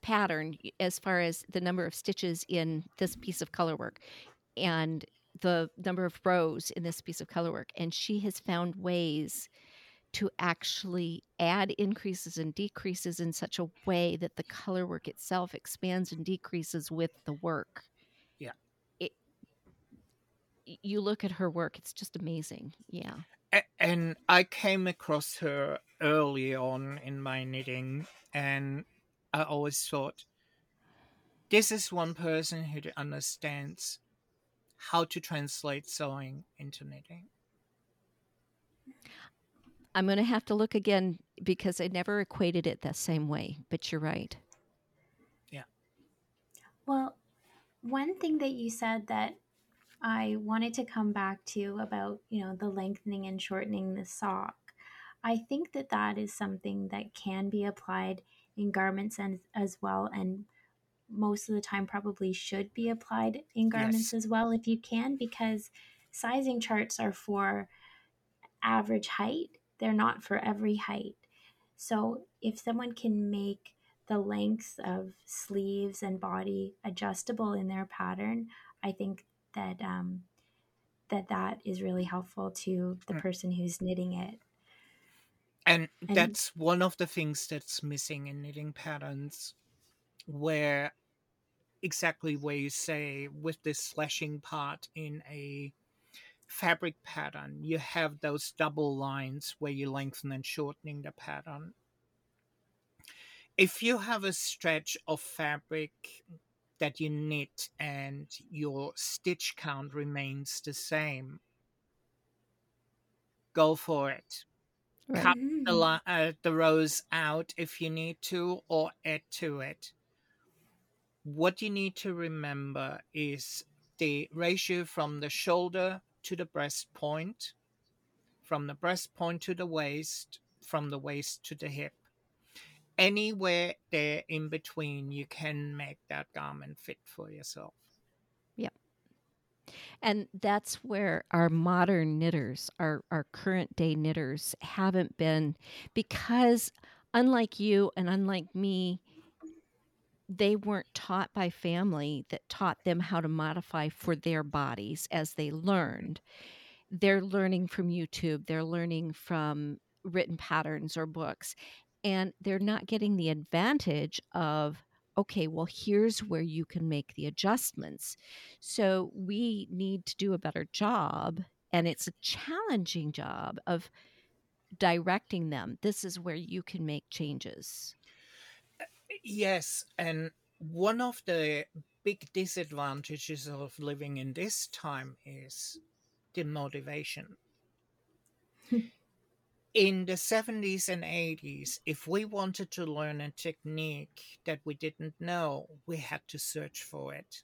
Speaker 2: pattern as far as the number of stitches in this piece of color work and the number of rows in this piece of color work? And she has found ways to actually add increases and decreases in such a way that the color work itself expands and decreases with the work.
Speaker 4: Yeah.
Speaker 2: It you look at her work, it's just amazing. Yeah.
Speaker 4: And I came across her early on in my knitting, and I always thought, this is one person who understands how to translate sewing into knitting.
Speaker 2: I'm going to have to look again because I never equated it the same way, but you're right. Yeah.
Speaker 3: Well, one thing that you said that I wanted to come back to about, you know, the lengthening and shortening the sock. I think that that is something that can be applied in garments and as well and most of the time probably should be applied in garments
Speaker 4: Yes.
Speaker 3: as well if you can because sizing charts are for average height. They're not for every height. So if someone can make the lengths of sleeves and body adjustable in their pattern, I think that um, that that is really helpful to the
Speaker 4: Mm.
Speaker 3: person who's knitting it.
Speaker 4: And
Speaker 3: And-
Speaker 4: that's one of the things that's missing in knitting patterns, where exactly where you say with this slashing part in a fabric pattern, you have those double lines where you lengthen and shortening the pattern. If you have a stretch of fabric that you knit and your stitch count remains the same, go for it
Speaker 2: Right.
Speaker 4: cut the, uh, the rows out if you need to or add to it. What you need to remember is the ratio from the shoulder to the breast point, from the breast point to the waist, from the waist to the hip. Anywhere there in between, you can make that garment fit for yourself. Yep.
Speaker 2: And that's where our modern knitters, our, our current day knitters, haven't been because, unlike you and unlike me, they weren't taught by family that taught them how to modify for their bodies as they learned. They're learning from YouTube, they're learning from written patterns or books, and they're not getting the advantage of, okay, well, here's where you can make the adjustments. So we need to do a better job, and it's a challenging job of directing them. This is where you can make changes.
Speaker 4: Yes, and one of the big disadvantages of living in this time is the motivation. in the 70s and 80s, if we wanted to learn a technique that we didn't know, we had to search for it.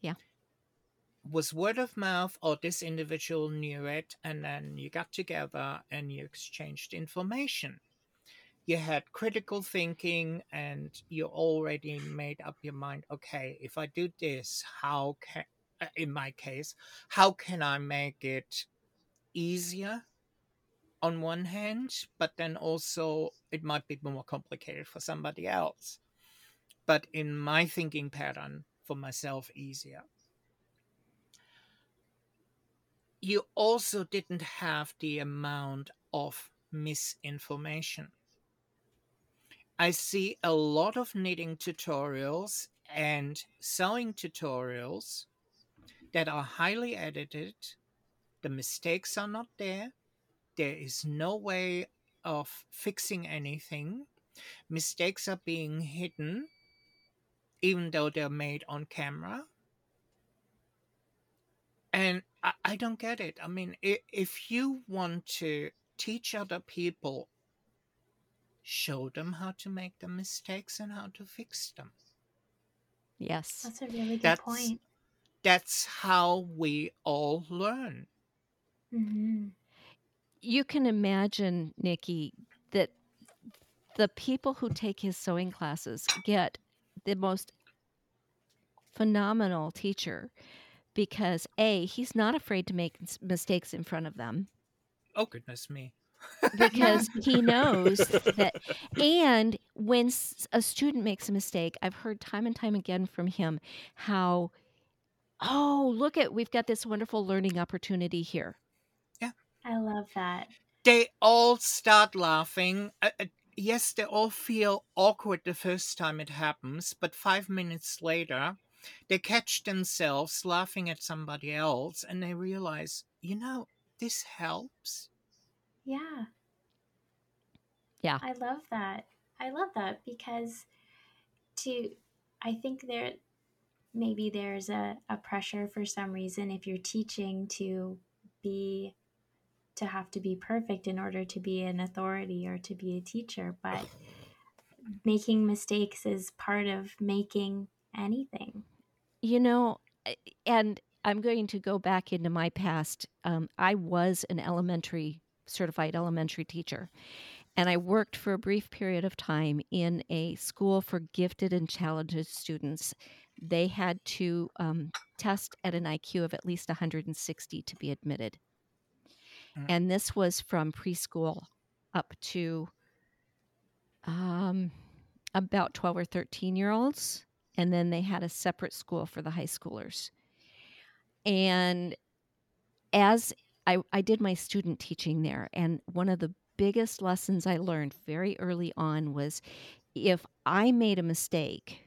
Speaker 2: Yeah.
Speaker 4: Was word of mouth, or this individual knew it, and then you got together and you exchanged information you had critical thinking and you already made up your mind okay if i do this how can uh, in my case how can i make it easier on one hand but then also it might be more complicated for somebody else. But in my thinking pattern for myself easier. You also didn't have the amount of misinformation I see a lot of knitting tutorials and sewing tutorials that are highly edited. The mistakes are not there. There is no way of fixing anything. Mistakes are being hidden, even though they're made on camera. And I, I don't get it. I mean, if you want to teach other people, show them how to make the mistakes and how to fix them.
Speaker 2: Yes.
Speaker 3: That's a really good
Speaker 4: That's
Speaker 3: point.
Speaker 4: that's how we all learn.
Speaker 3: hmm
Speaker 2: You can imagine, Nicky, that the people who take his sewing classes get the most phenomenal teacher because A, he's not afraid to make mistakes in front of them
Speaker 4: Oh goodness me.
Speaker 2: Because he knows that and when a student makes a mistake i've heard time and time again from him how oh look at we've got this wonderful learning opportunity here Yeah.
Speaker 3: I love that.
Speaker 4: they all start laughing. Uh, uh, yes, they all feel awkward the first time it happens, but five minutes later, they catch themselves laughing at somebody else and they realize, you know, this helps.
Speaker 3: Yeah.
Speaker 2: Yeah.
Speaker 3: I love that. I love that because to I think there maybe there's a, a pressure for some reason if you're teaching to be to have to be perfect in order to be an authority or to be a teacher, but making mistakes is part of making anything.
Speaker 2: you know and i'm going to go back into my past um, i was an elementary certified elementary teacher. And i worked for a brief period of time in a school for gifted and challenged students. They had to um, test at an iq of at least 160 to be admitted.
Speaker 4: Mm.
Speaker 2: and this was from preschool up to um, about 12 or 13 year olds. And then they had a separate school for the high schoolers. And as I, I did my student teaching there and one of the biggest lessons i learned very early on was if i made a mistake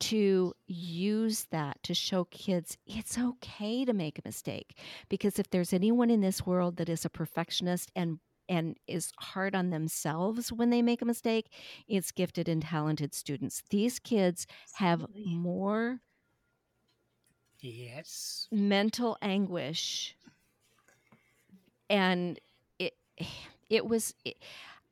Speaker 2: to use that to show kids it's okay to make a mistake. Because if there's anyone in this world that is a perfectionist and and is hard on themselves when they make a mistake it's gifted and talented students. These kids have more
Speaker 4: Yes.
Speaker 2: mental anguish. And it it was it,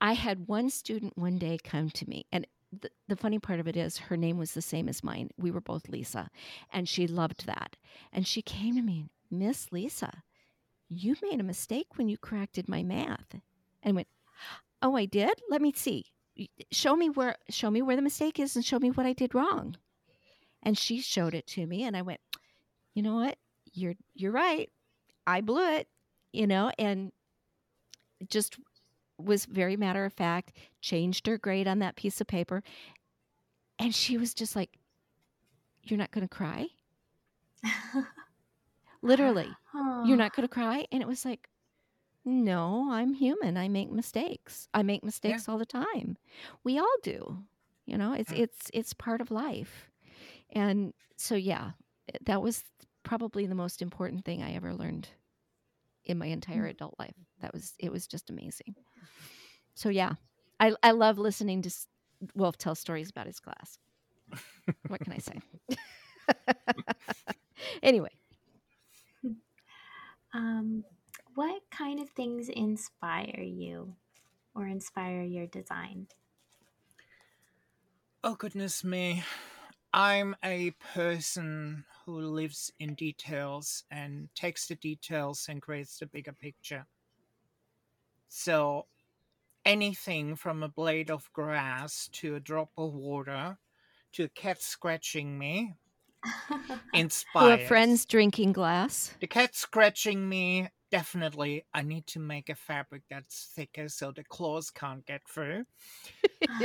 Speaker 2: i had one student one day come to me and the, the funny part of it is her name was the same as mine. We were both lisa and she loved that. And she came to me miss lisa you made a mistake when you corrected my math. And went oh i did? Let me see. Show me where show me where the mistake is and show me what i did wrong. And she showed it to me and i went you know what? You're you're right. I blew it you know and just was very matter of fact changed her grade on that piece of paper. And she was just like you're not going to cry? Literally. You're not going to cry? And it was like no i'm human. I make mistakes. I make mistakes all the time. We all do you know? It's
Speaker 4: Mm.
Speaker 2: it's it's part of life. And so yeah that was probably the most important thing i ever learned in my entire adult life. That was it was just amazing. So yeah i i love listening to wolf tell stories about his class. What can i say? Anyway.
Speaker 3: Um, what kind of things inspire you or inspire your design?
Speaker 4: Oh goodness me. I'm a person who lives in details and takes the details and creates the bigger picture. So anything from a blade of grass to a drop of water to a cat scratching me
Speaker 2: who
Speaker 4: inspires.
Speaker 2: a friend's drinking glass
Speaker 4: The cat scratching me, definitely. I need to make a fabric that's thicker so the claws can't get through.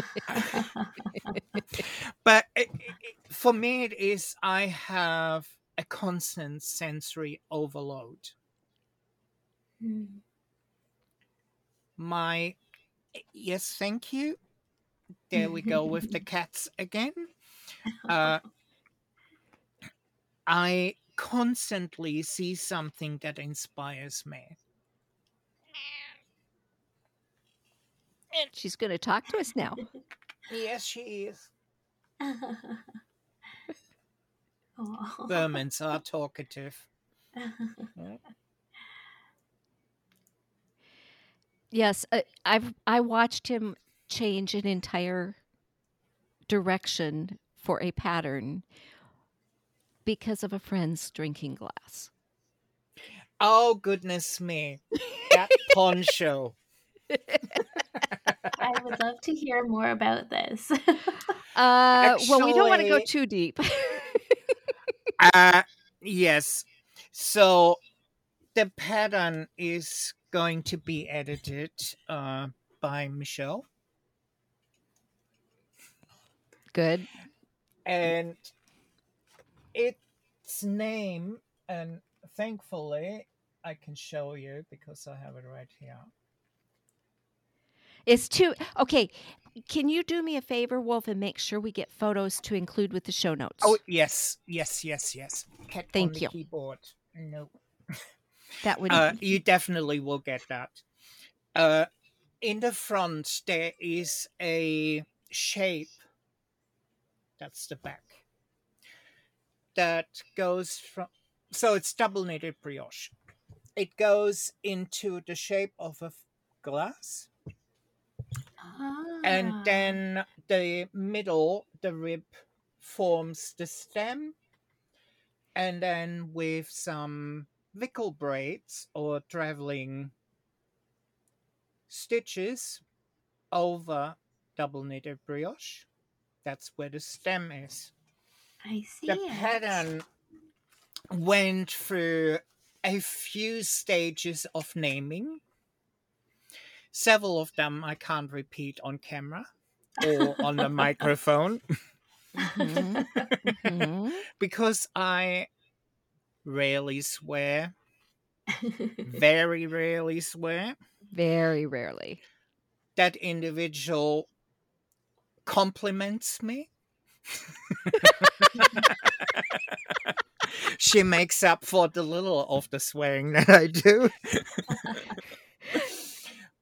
Speaker 4: But it, it, for me, it is I have a constant sensory overload.
Speaker 3: Hmm.
Speaker 4: My yes, thank you. There we go with the cats again. Uh, I constantly see something that inspires me.
Speaker 2: and She's going to talk to us now.
Speaker 4: Yes, she is.
Speaker 3: oh.
Speaker 4: Vermins are talkative.
Speaker 2: Yes, uh, I've I watched him change an entire direction for a pattern because of a friend's drinking glass.
Speaker 4: Oh goodness me, that poncho.
Speaker 3: I would love to hear more about this.
Speaker 2: Uh, well, we don't want to go too deep.
Speaker 4: Uh, yes. So the pattern is going to be edited uh, by Michelle,
Speaker 2: Good.
Speaker 4: and its name, and thankfully, I can show you because I have it right here.
Speaker 2: It's too okay. Can you do me a favor, Wolf, and make sure we get photos to include with the show notes?
Speaker 4: Oh yes, yes, yes, yes. Cat
Speaker 2: Thank
Speaker 4: the
Speaker 2: you.
Speaker 4: keyboard. No.
Speaker 2: that would.
Speaker 4: uh, you definitely will get that. Uh, in the front, there is a shape. That's the back. That goes from. So it's double knitted brioche. It goes into the shape of a glass,
Speaker 3: Ah.
Speaker 4: and then the middle, the rib, forms the stem. And then with some Vikkel braids or traveling stitches over double knitted brioche. That's where the stem is.
Speaker 3: I see
Speaker 4: The
Speaker 3: it.
Speaker 4: pattern went through a few stages of naming. Several of them I can't repeat on camera or on the microphone
Speaker 2: Mhm, mhm.
Speaker 4: because I rarely swear, very rarely swear.
Speaker 2: Very rarely.
Speaker 4: that individual compliments me. She makes up for the little of the swearing that I do.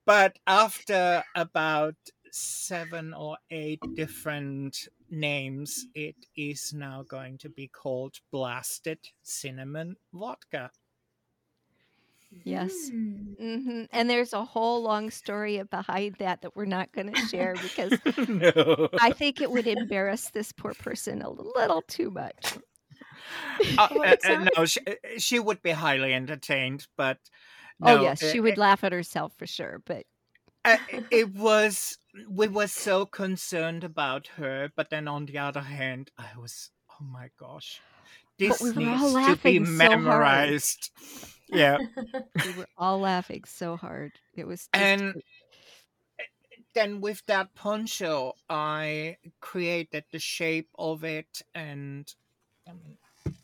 Speaker 4: but after about seven or eight different names, it is now going to be called Blasted Cinnamon Vodka.
Speaker 2: Yes.
Speaker 3: Hmm.
Speaker 2: hmm And there's a whole long story behind that that we're not going to share because
Speaker 4: no.
Speaker 2: I think it would embarrass this poor person a little too much.
Speaker 4: Uh, uh, uh, no, she, uh, she would be highly entertained, but
Speaker 2: oh yes,
Speaker 4: uh,
Speaker 2: she would laugh at herself for sure. But
Speaker 4: uh, it was we were so concerned about her, but then on the other hand, I was oh my gosh, this
Speaker 2: we
Speaker 4: needs
Speaker 2: all
Speaker 4: to be
Speaker 2: laughing so
Speaker 4: memorized. yeah,
Speaker 2: we were all laughing so hard. It was just
Speaker 4: and then with that poncho, I created the shape of it, and I mean,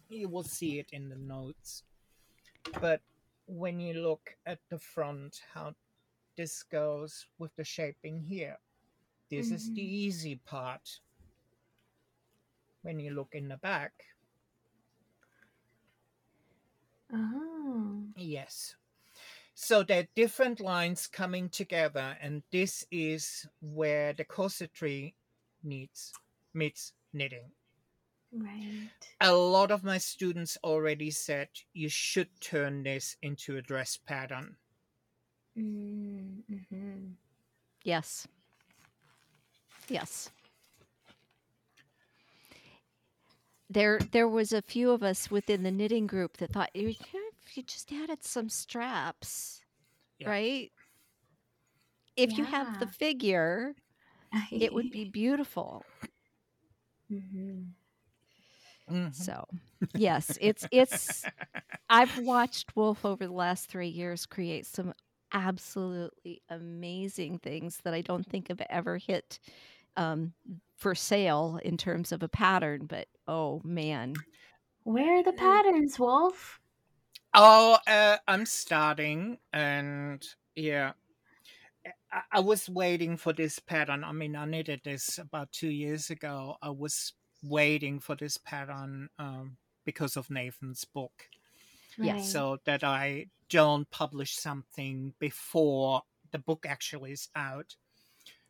Speaker 4: you will see it in the notes. But when you look at the front, how this goes with the shaping here, this is the
Speaker 3: Mhm.
Speaker 4: easy part. When you look in the back,
Speaker 3: Oh.
Speaker 4: Yes. So there are different lines coming together, and this is where the corsetry needs meets knitting.
Speaker 3: Right.
Speaker 4: A lot of my students already said you should turn this into a dress pattern.
Speaker 3: Mm, hmm
Speaker 2: yes, yes. There, there was a few of us within the knitting group that thought "You- if you just added some straps,
Speaker 4: Yeah.
Speaker 2: right? If you have the figure, it would be beautiful.
Speaker 3: hmm
Speaker 4: Mhm.
Speaker 2: So, yes, it's it's. I've watched Wolf over the last three years create some absolutely amazing things that I don't think have ever hit um, for sale in terms of a pattern. But oh man,
Speaker 3: Where are the patterns, Wolf?
Speaker 4: Oh, uh, I'm starting, and yeah, I, I was waiting for this pattern. I mean, I needed this about two years ago. I was waiting for this pattern um, because of Nathan's book,
Speaker 2: Yes.
Speaker 3: Right.
Speaker 4: so that I don't publish something before the book actually is out.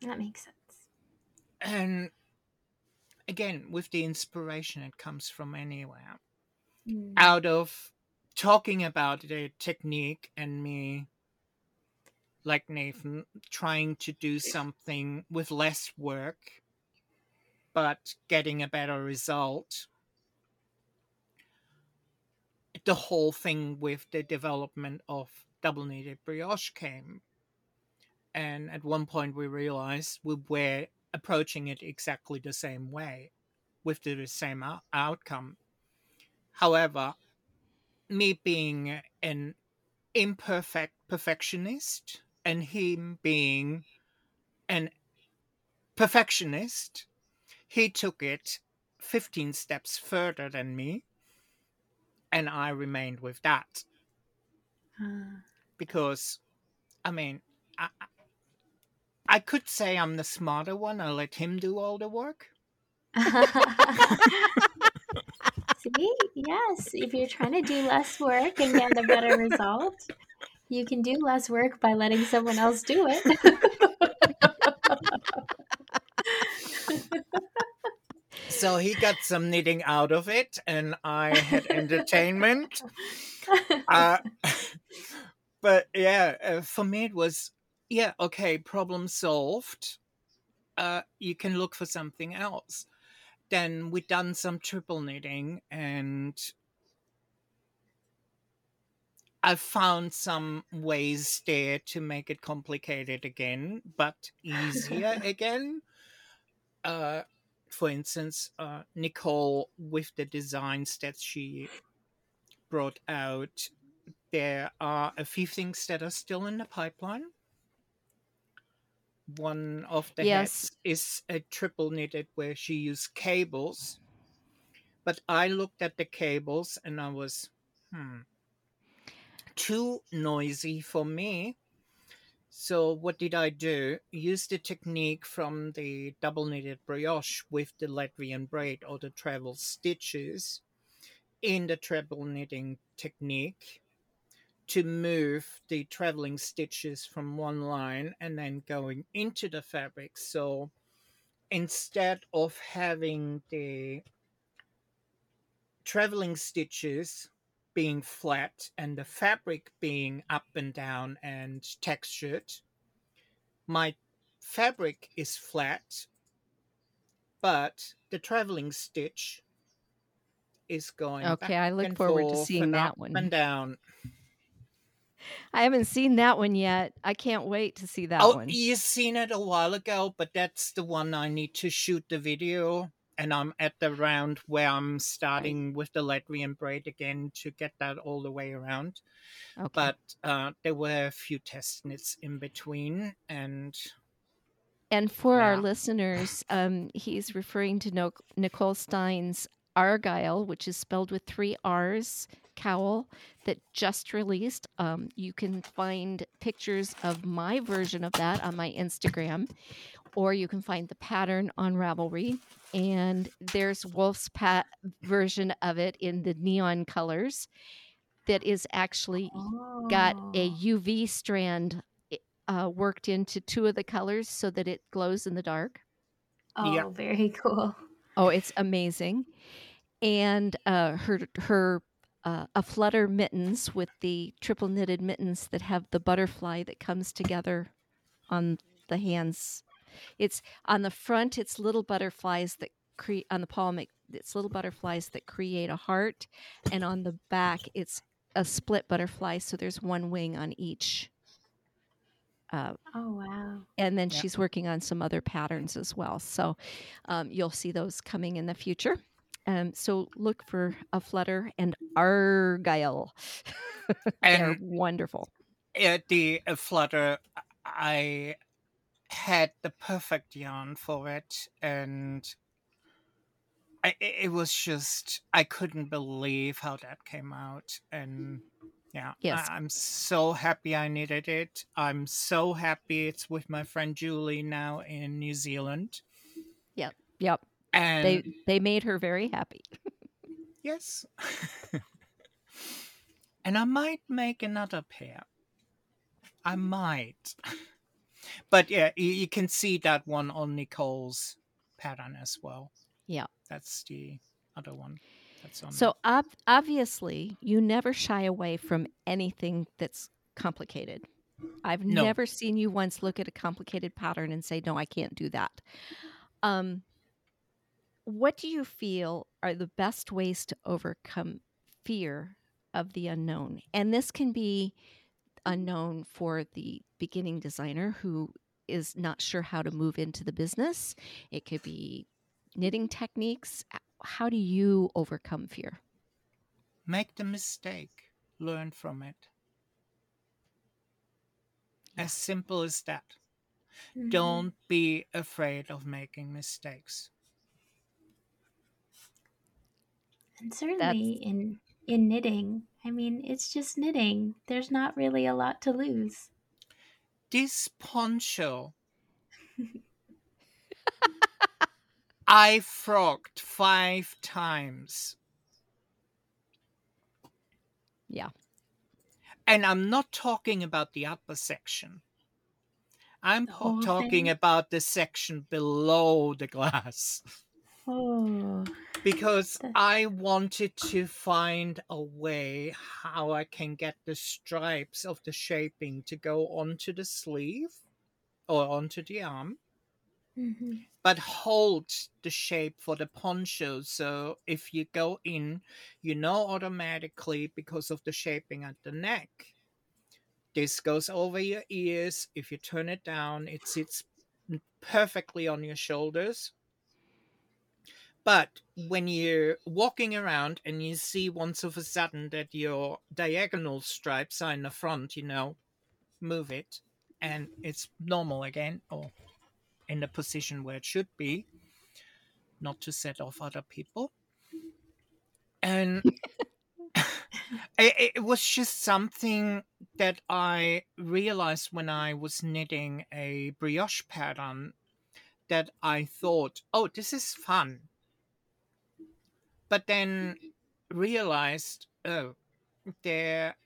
Speaker 3: That makes sense.
Speaker 4: And again, with the inspiration, it comes from anywhere.
Speaker 3: Mm.
Speaker 4: Out of talking about the technique and me, like Nathan, trying to do something with less work, but getting a better result. The whole thing with the development of double knitted brioche came. And at one point, we realized we were approaching it exactly the same way with the same out- outcome. However, me being an imperfect perfectionist and him being an perfectionist, he took it 15 steps further than me, and I remained with that
Speaker 3: Ah.
Speaker 4: because, I mean, I, I- could say I'm the smarter one. I let him do all the work.
Speaker 3: See, yes, if you're trying to do less work and get a better result, you can do less work by letting someone else do it.
Speaker 4: So he got some knitting out of it, and I had entertainment. uh, but yeah, uh, for me it was yeah okay, problem solved. Uh, you can look for something else. Then we've done some triple knitting, and I found some ways there to make it complicated again, but easier again. Uh, for instance, uh, Nicole with the designs that she brought out, there are a few things that are still in the pipeline. One of the
Speaker 2: Yes.
Speaker 4: hats is a triple knitted where she used cables, but I looked at the cables and I was, hmm, too noisy for me. So what did I do? Use the technique from the double knitted brioche with the Latvian braid or the travel stitches in the treble knitting technique to move the traveling stitches from one line and then going into the fabric. So instead of having the traveling stitches being flat and the fabric being up and down and textured, my fabric is flat, but the traveling stitch is going
Speaker 2: Okay, I look forward to seeing that one.
Speaker 4: and down.
Speaker 2: I haven't seen that one yet. I can't wait to see that
Speaker 4: oh,
Speaker 2: one.
Speaker 4: you've seen it a while ago, but that's the one I need to shoot the video. And I'm at the round where I'm starting with the Latvian braid again to get that all the way around.
Speaker 2: Okay.
Speaker 4: But uh, there were a few test knits in between, and
Speaker 2: And for our listeners, um, he's referring to Nicole Stein's Argyle, which is spelled with three R's, cowl that just released. Um, you can find pictures of my version of that on my Instagram, or you can find the pattern on Ravelry. And there's Wolf's pat version of it in the neon colors that is actually got a
Speaker 3: Oh.
Speaker 2: UV strand uh, worked into two of the colors so that it glows in the dark.
Speaker 3: Oh,
Speaker 4: Yeah.
Speaker 3: very cool.
Speaker 2: Oh, it's amazing. And uh, her her uh, a flutter mittens with the triple knitted mittens that have the butterfly that comes together on the hands. It's on the front. It's little butterflies that create on the palm. It, it's little butterflies that create a heart, and on the back, it's a split butterfly. So there's one wing on each. Uh,
Speaker 3: Oh, wow.
Speaker 2: and then
Speaker 4: Yeah.
Speaker 2: she's working on some other patterns as well. So um, you'll see those coming in the future. Um, so look for a flutter and argyle. They're
Speaker 4: and
Speaker 2: wonderful.
Speaker 4: at the uh, flutter, I had the perfect yarn for it, and I, it was just I couldn't believe how that came out, and yeah,
Speaker 2: Yes.
Speaker 4: I, I'm so happy I needed it. I'm so happy it's with my friend Julie now in New Zealand,
Speaker 2: Yep, Yep,
Speaker 4: and
Speaker 2: they they made her very happy.
Speaker 4: yes, and I might make another pair. I might. But yeah, you, you can see that one on Nicole's pattern as well.
Speaker 2: Yeah.
Speaker 4: That's the other one. That's on
Speaker 2: So ob- obviously, you never shy away from anything that's complicated. I've
Speaker 4: No.
Speaker 2: never seen you once look at a complicated pattern and say, "No, I can't do that." Um, what do you feel are the best ways to overcome fear of the unknown? And this can be unknown for the beginning designer who is not sure how to move into the business. It could be knitting techniques. How do you overcome fear?
Speaker 4: Make the mistake, learn from it. As simple as that.
Speaker 3: Mhm.
Speaker 4: Don't be afraid of making mistakes.
Speaker 3: And certainly in in knitting, I mean, it's just knitting. There's not really a lot to lose.
Speaker 4: This poncho I frogged five times.
Speaker 2: Yeah.
Speaker 4: And I'm not talking about the upper section. I'm po- talking
Speaker 3: thing?
Speaker 4: about the section below the glass
Speaker 3: Oh,
Speaker 4: because I wanted to find a way how I can get the stripes of the shaping to go onto the sleeve or onto the arm
Speaker 3: hmm
Speaker 4: but hold the shape for the poncho. So if you go in, you know automatically because of the shaping at the neck. This goes over your ears. If you turn it down, it sits perfectly on your shoulders. But when you're walking around and you see once of a sudden that your diagonal stripes are in the front, you know, move it and it's normal again or in the position where it should be, not to set off other people. And it, it was just something that I realized when I was knitting a brioche pattern that I thought, oh, this is fun. But then realized, oh, there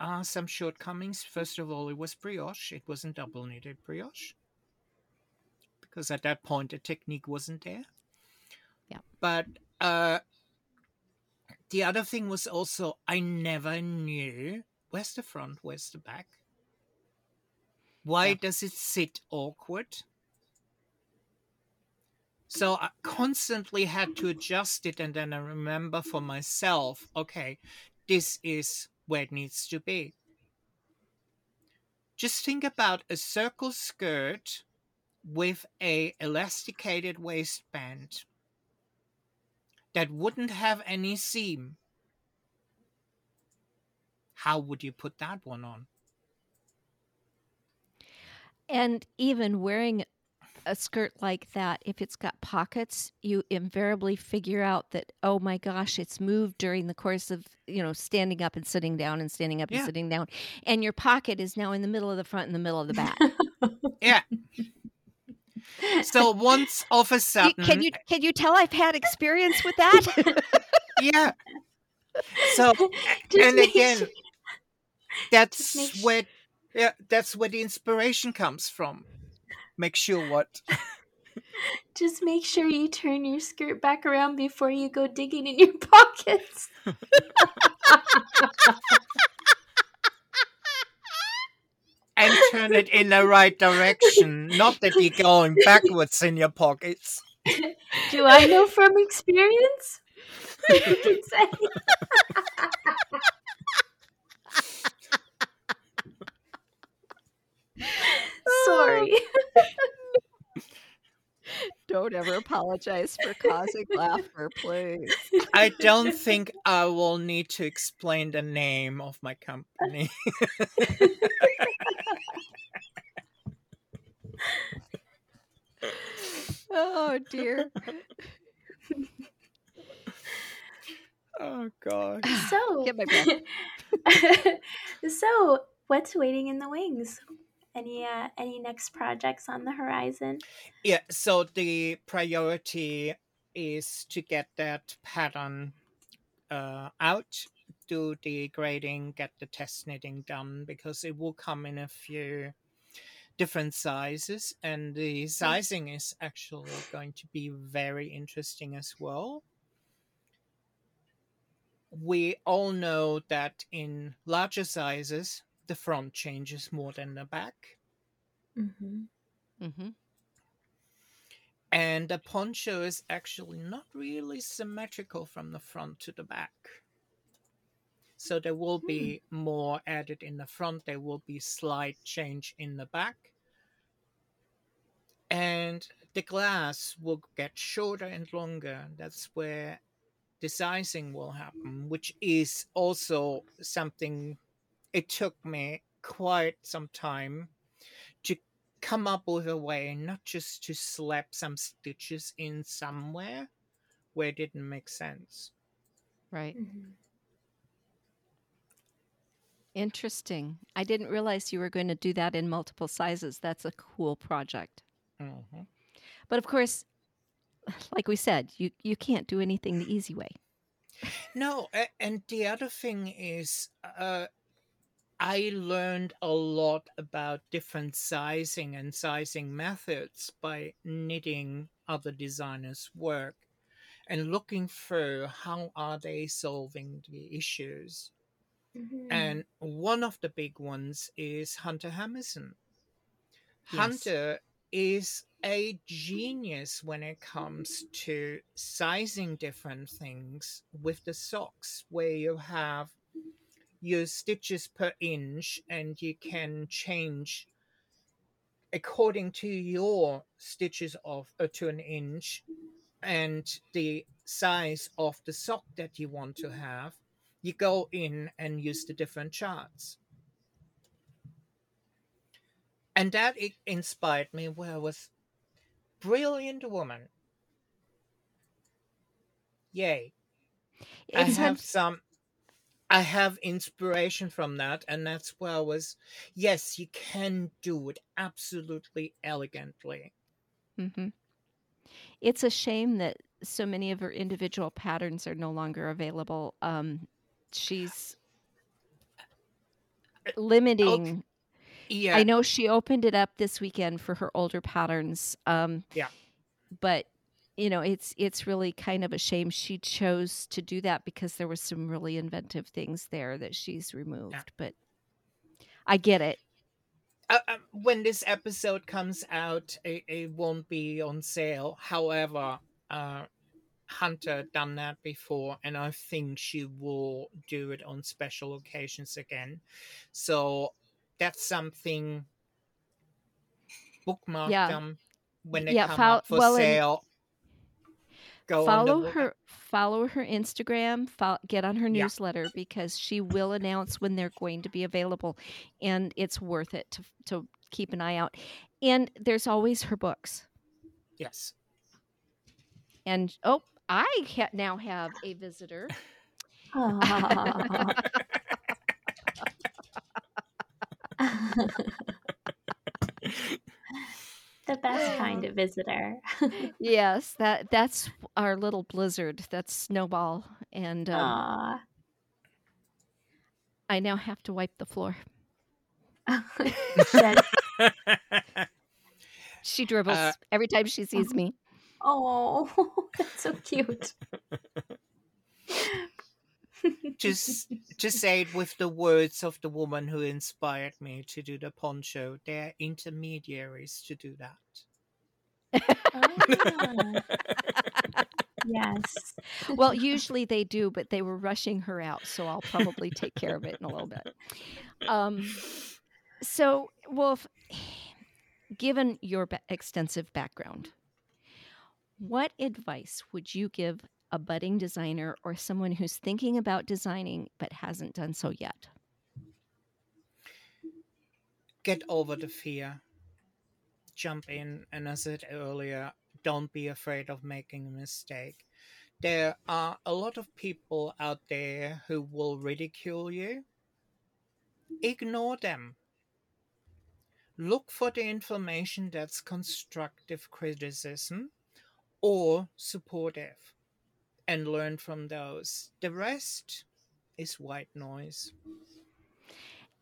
Speaker 4: are some shortcomings. First of all, it was brioche, it wasn't double knitted brioche because at that point the technique wasn't there.
Speaker 2: Yeah.
Speaker 4: But uh, the other thing was also I never knew where's the front, where's the back. Why
Speaker 2: Yeah.
Speaker 4: does it sit awkward? So I constantly had to adjust it, and then I remember for myself, okay, this is where it needs to be. Just think about a circle skirt with a elasticated waistband that wouldn't have any seam. How would you put that one on?
Speaker 2: And even wearing a skirt like that, if it's got pockets, you invariably figure out that, oh my gosh, it's moved during the course of, you know, standing up and sitting down and standing up and sitting down. And your pocket is now in the middle of the front and the middle of the back.
Speaker 4: Yeah. So once all of a sudden,
Speaker 2: can you can you tell I've had experience with that?
Speaker 4: yeah. So
Speaker 3: Just
Speaker 4: and again,
Speaker 3: sure-
Speaker 4: that's where yeah, that's where the inspiration comes from. Make sure what
Speaker 3: just make sure you turn your skirt back around before you go digging in your pockets.
Speaker 4: and turn it in the right direction. Not that you're going backwards in your pockets.
Speaker 3: Do I know from experience? You can say. Sorry.
Speaker 2: Don't ever apologize for causing laughter, please.
Speaker 4: I don't think I will need to explain the name of my company.
Speaker 2: Oh dear.
Speaker 4: oh god.
Speaker 3: So,
Speaker 2: Get my breath.
Speaker 3: so what's waiting in the wings? Any uh, any next projects on the horizon?
Speaker 4: Yeah, so the priority is to get that pattern uh, out, do the grading, get the test knitting done because it will come in a few different sizes, and the sizing is actually going to be very interesting as well. We all know that in larger sizes, the front changes more than the back.
Speaker 3: Mm-hmm.
Speaker 2: Mm-hmm.
Speaker 4: And the poncho is actually not really symmetrical from the front to the back. So there will be more added in the front, there will be slight change in the back. And the glass will get shorter and longer. That's where the sizing will happen, which is also something it took me quite some time to come up with a way not just to slap some stitches in somewhere where it didn't make sense.
Speaker 2: Right.
Speaker 3: Mm-hmm.
Speaker 2: Interesting. I didn't realize you were going to do that in multiple sizes. That's a cool project.
Speaker 4: hmm
Speaker 2: But of course, like we said, you you can't do anything the easy way.
Speaker 4: No, and the other thing is, uh, I learned a lot about different sizing and sizing methods by knitting other designers' work and looking through how are they solving the issues.
Speaker 3: Mm-hmm.
Speaker 4: And one of the big ones is Hunter Hammersen.
Speaker 2: Yes.
Speaker 4: Hunter is a genius when it comes to sizing different things with the socks, where you have your stitches per inch and you can change according to your stitches of uh, to an inch and the size of the sock that you want to have you go in and use the different charts. And that i- inspired me where I was brilliant woman. Yay. I
Speaker 2: It's
Speaker 4: have
Speaker 2: un-
Speaker 4: some I have inspiration from that and that's where I was yes you can do it absolutely elegantly
Speaker 2: Mhm. It's a shame that so many of her individual patterns are no longer available. Um, she's limiting.
Speaker 4: yeah
Speaker 2: I know she opened it up this weekend for her older patterns. Um,
Speaker 4: Yeah.
Speaker 2: But you know, it's it's really kind of a shame she chose to do that because there was some really inventive things there that she's removed. But I get it.
Speaker 4: uh, uh, when this episode comes out it, it won't be on sale however uh Hunter done that before and I think she will do it on special occasions again so that's something bookmark
Speaker 2: Yeah.
Speaker 4: them when they
Speaker 2: Yeah,
Speaker 4: come
Speaker 2: fol-
Speaker 4: up for
Speaker 2: well,
Speaker 4: sale go
Speaker 2: follow
Speaker 4: look-
Speaker 2: her follow her instagram fo- get on her
Speaker 4: Yeah.
Speaker 2: newsletter because she will announce when they're going to be available and it's worth it to, to keep an eye out and there's always her books
Speaker 4: yes
Speaker 2: and oh i ha- now have a visitor
Speaker 3: Aw. The best kind of visitor.
Speaker 2: yes that that's our little blizzard that's snowball and um, i now have to wipe the floor
Speaker 3: Said,
Speaker 2: she dribbles
Speaker 4: Uh,
Speaker 2: every time she sees me
Speaker 3: oh, that's so cute.
Speaker 4: Just to say it with the words of the woman who inspired me to do the poncho they're intermediaries to do that
Speaker 3: Ah. yes.
Speaker 2: well, usually they do, but they were rushing her out, so I'll probably take care of it in a little bit. Um, so, Wolf, given your extensive background, what advice would you give a budding designer or someone who's thinking about designing but hasn't done so yet?
Speaker 4: get over the fear. Jump in and as i said earlier don't be afraid of making a mistake. There are a lot of people out there who will ridicule you. Ignore them. Look for the information that's constructive criticism or supportive and learn from those the rest is white noise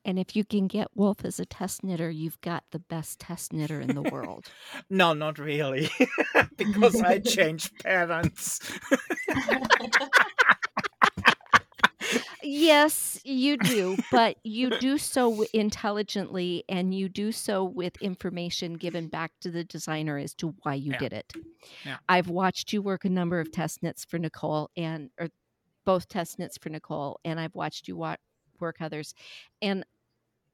Speaker 2: And if you can get Wolf as a test knitter, you've got the best test knitter in the world.
Speaker 4: no, not really, because I changed parents.
Speaker 2: Yes, you do, but you do so intelligently and you do so with information given back to the designer as to why you
Speaker 4: Yeah.
Speaker 2: did it.
Speaker 4: Yeah.
Speaker 2: I've watched you work a number of test knits for Nicole and or both test knits for Nicole and I've watched you wa- work others and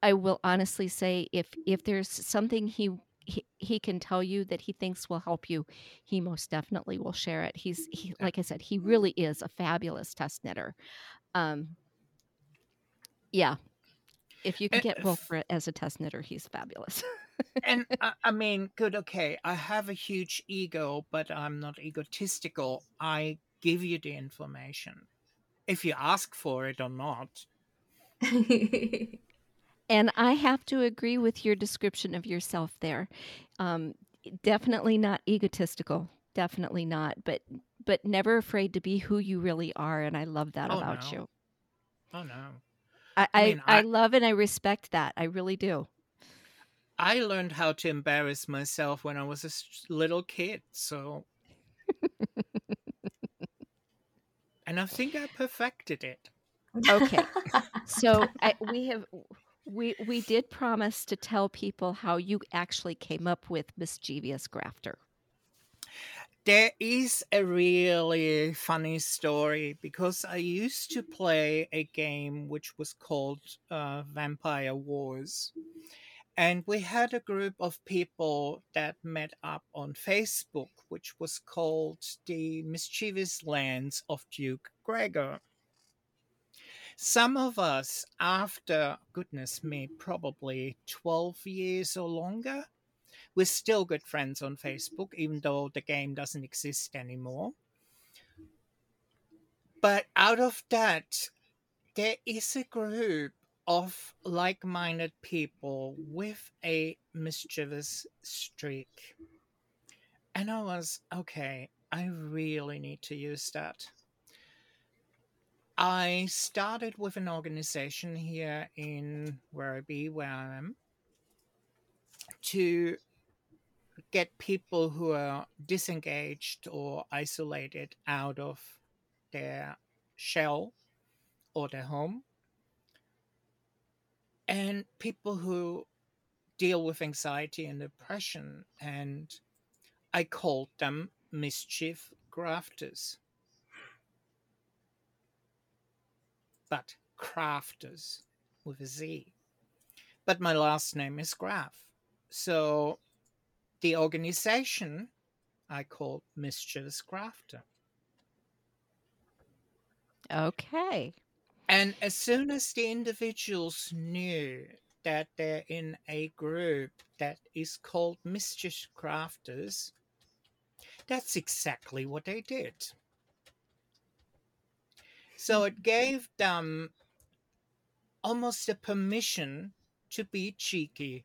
Speaker 2: I will honestly say if if there's something he he, he can tell you that he thinks will help you he most definitely will share it he's he, like i said he really is a fabulous test knitter um yeah if you can get
Speaker 4: if-
Speaker 2: wolf for as a test knitter he's fabulous
Speaker 4: and I, I mean, good, okay. I have a huge ego, but I'm not egotistical. I give you the information. If you ask for it or not,
Speaker 2: and i have to agree with your description of yourself there um definitely not egotistical definitely not but but never afraid to be who you really are and i love that
Speaker 4: Oh,
Speaker 2: about
Speaker 4: no.
Speaker 2: you
Speaker 4: oh no.
Speaker 2: I,
Speaker 4: I mean,
Speaker 2: I
Speaker 4: I-
Speaker 2: love and I respect that. I really do.
Speaker 4: I learned how to embarrass myself when I was a little kid, so. and I think I perfected it.
Speaker 2: Okay. So I, we have we we did promise to tell people how you actually came up with mischievous grafter.
Speaker 4: There is a really funny story because I used to play a game which was called uh, Vampire Wars. And we had a group of people that met up on Facebook, which was called the Mischievous Lands of Duke Gregor. Some of us, after, goodness me, probably 12 years or longer, we're still good friends on Facebook, even though the game doesn't exist anymore. But out of that, there is a group of like minded people with a mischievous streak. And I was, okay, I really need to use that. I started with an organization here in Werribee, where I am, to get people who are disengaged or isolated out of their shell or their home. And people who deal with anxiety and depression and i called them mischief grafters. But crafters with a z. But my last name is graf. So the organization I called Mischievous Grafter.
Speaker 2: Okay.
Speaker 4: And as soon as the individuals knew that they're in a group that is called Mischievous Crafters, that's exactly what they did. So it gave them almost a permission to be cheeky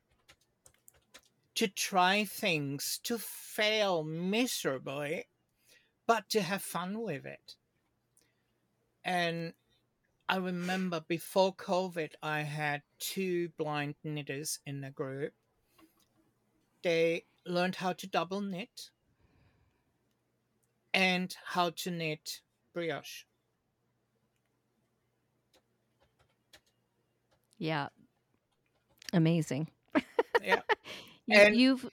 Speaker 4: to try things, to fail miserably, but to have fun with it. And I remember before COVID, I had two blind knitters in the group. They learned how to double knit and how to knit brioche.
Speaker 2: Yeah. Amazing.
Speaker 4: Yeah.
Speaker 2: You,
Speaker 4: And-
Speaker 2: you've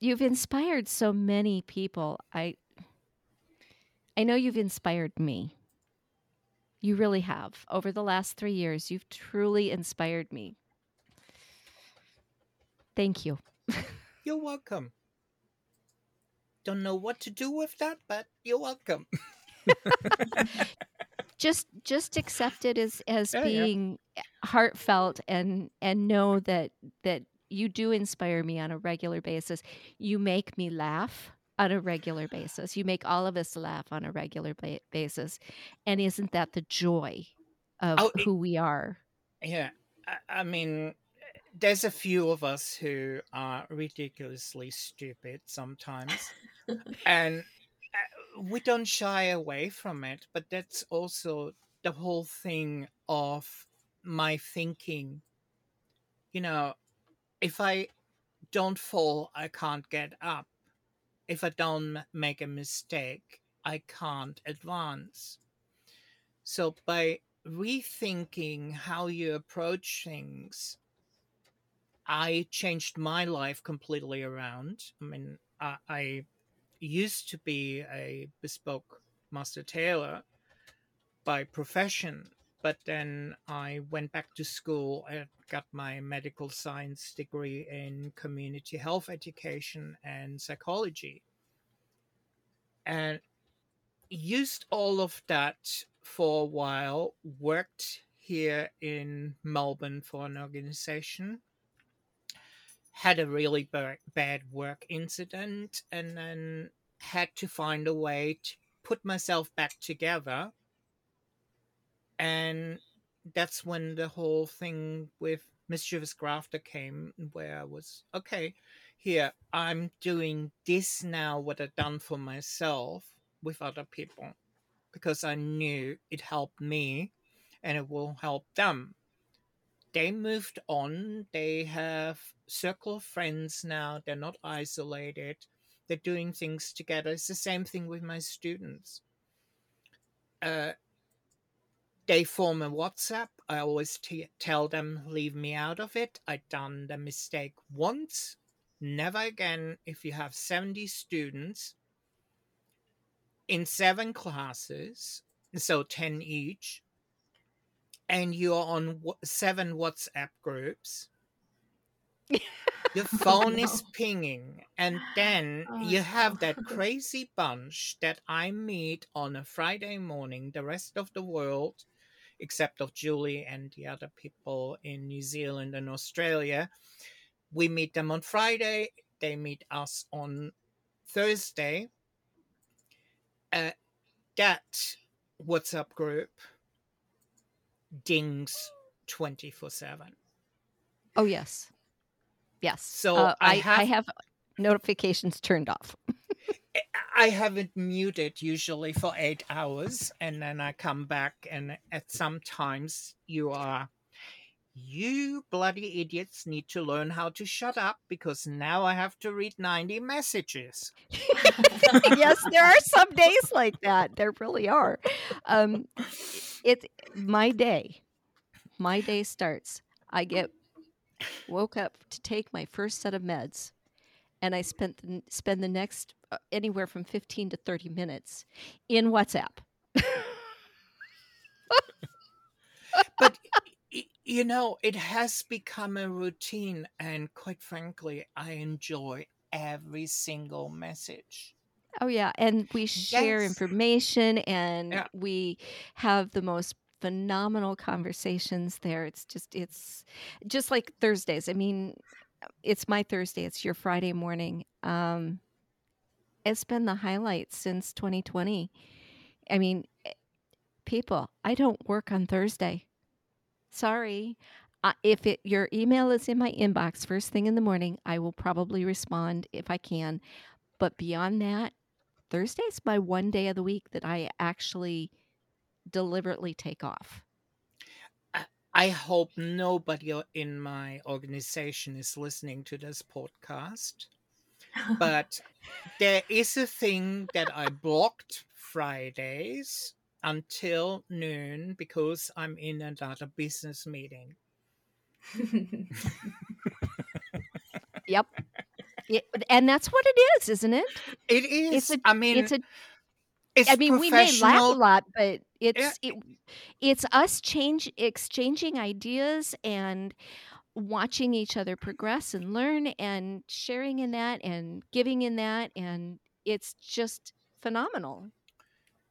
Speaker 2: you've inspired so many people. I I know you've inspired me. You really have. Over the last 3 years, you've truly inspired me. Thank you.
Speaker 4: You're welcome. Don't know what to do with that, but you're welcome.
Speaker 2: Just just accept it as as
Speaker 4: Yeah, yeah.
Speaker 2: being heartfelt and and know that that you do inspire me on a regular basis. You make me laugh on a regular basis. You make all of us laugh on a regular ba- basis. And isn't that the joy of
Speaker 4: Oh,
Speaker 2: who we are?
Speaker 4: Yeah, I, I mean, there's a few of us who are ridiculously stupid sometimes, and uh, we don't shy away from it. But that's also the whole thing of my thinking you know, if I don't fall, I can't get up. If I don't make a mistake, I can't advance. So by rethinking how you approach things, I changed my life completely around. I mean, I, I used to be a bespoke master tailor by profession, but then I went back to school and got my medical science degree in community health education and psychology. And used all of that for a while, worked here in Melbourne for an organization, had a really b- bad work incident, and then had to find a way to put myself back together. And that's when the whole thing with Mischievous Grafter came, where I was, okay, here, I'm doing this now, what I've done for myself with other people because I knew it helped me and it will help them. They moved on. They have circle of friends now. They're not isolated. They're doing things together. It's the same thing with my students. Uh, they form a WhatsApp. I always t- tell them, leave me out of it. I done the mistake once. Never again. If you have 70 students, in seven classes, so 10 each, and you're on seven WhatsApp groups. Your oh, phone oh, no. is pinging, and then oh, you have that crazy bunch that I meet on a Friday morning. The rest of the world, except of Julie and the other people in New Zealand and Australia, we meet them on Friday. They meet us on Thursday, uh, that WhatsApp group dings 24 7.
Speaker 2: Oh, yes. Yes.
Speaker 4: So uh, I, have,
Speaker 2: I have notifications turned off.
Speaker 4: I haven't muted usually for eight hours, and then I come back, and at some times you are you bloody idiots need to learn how to shut up because now I have to read 90 messages.
Speaker 2: yes, there are some days like that. There really are. Um, it's my day. My day starts. I get woke up to take my first set of meds, and I spent the, spend the next anywhere from 15 to 30 minutes in WhatsApp.
Speaker 4: but you know, it has become a routine, and quite frankly, I enjoy every single message.
Speaker 2: Oh, yeah. And we share yes. information and yeah. we have the most phenomenal conversations there. It's just, it's just like Thursdays. I mean, it's my Thursday, it's your Friday morning. Um, it's been the highlight since 2020. I mean, eh, people, I don't work on Thursday. Sorry. Uh, if it your email is in my inbox first thing in the morning, I will probably respond if I can. But beyond that, Thursday's my one day of the week that I actually deliberately take off.
Speaker 4: I hope nobody in my organization is listening to this podcast. But there is a thing that I blocked Fridays until noon because I'm in another business meeting.
Speaker 2: yep. It, and that's what it is, isn't it?
Speaker 4: It is. It's a, I mean, it's a.
Speaker 2: It's I mean, we may laugh a lot, but it's it, it's us change exchanging ideas and watching each other progress and learn and sharing in that and giving in that and it's just phenomenal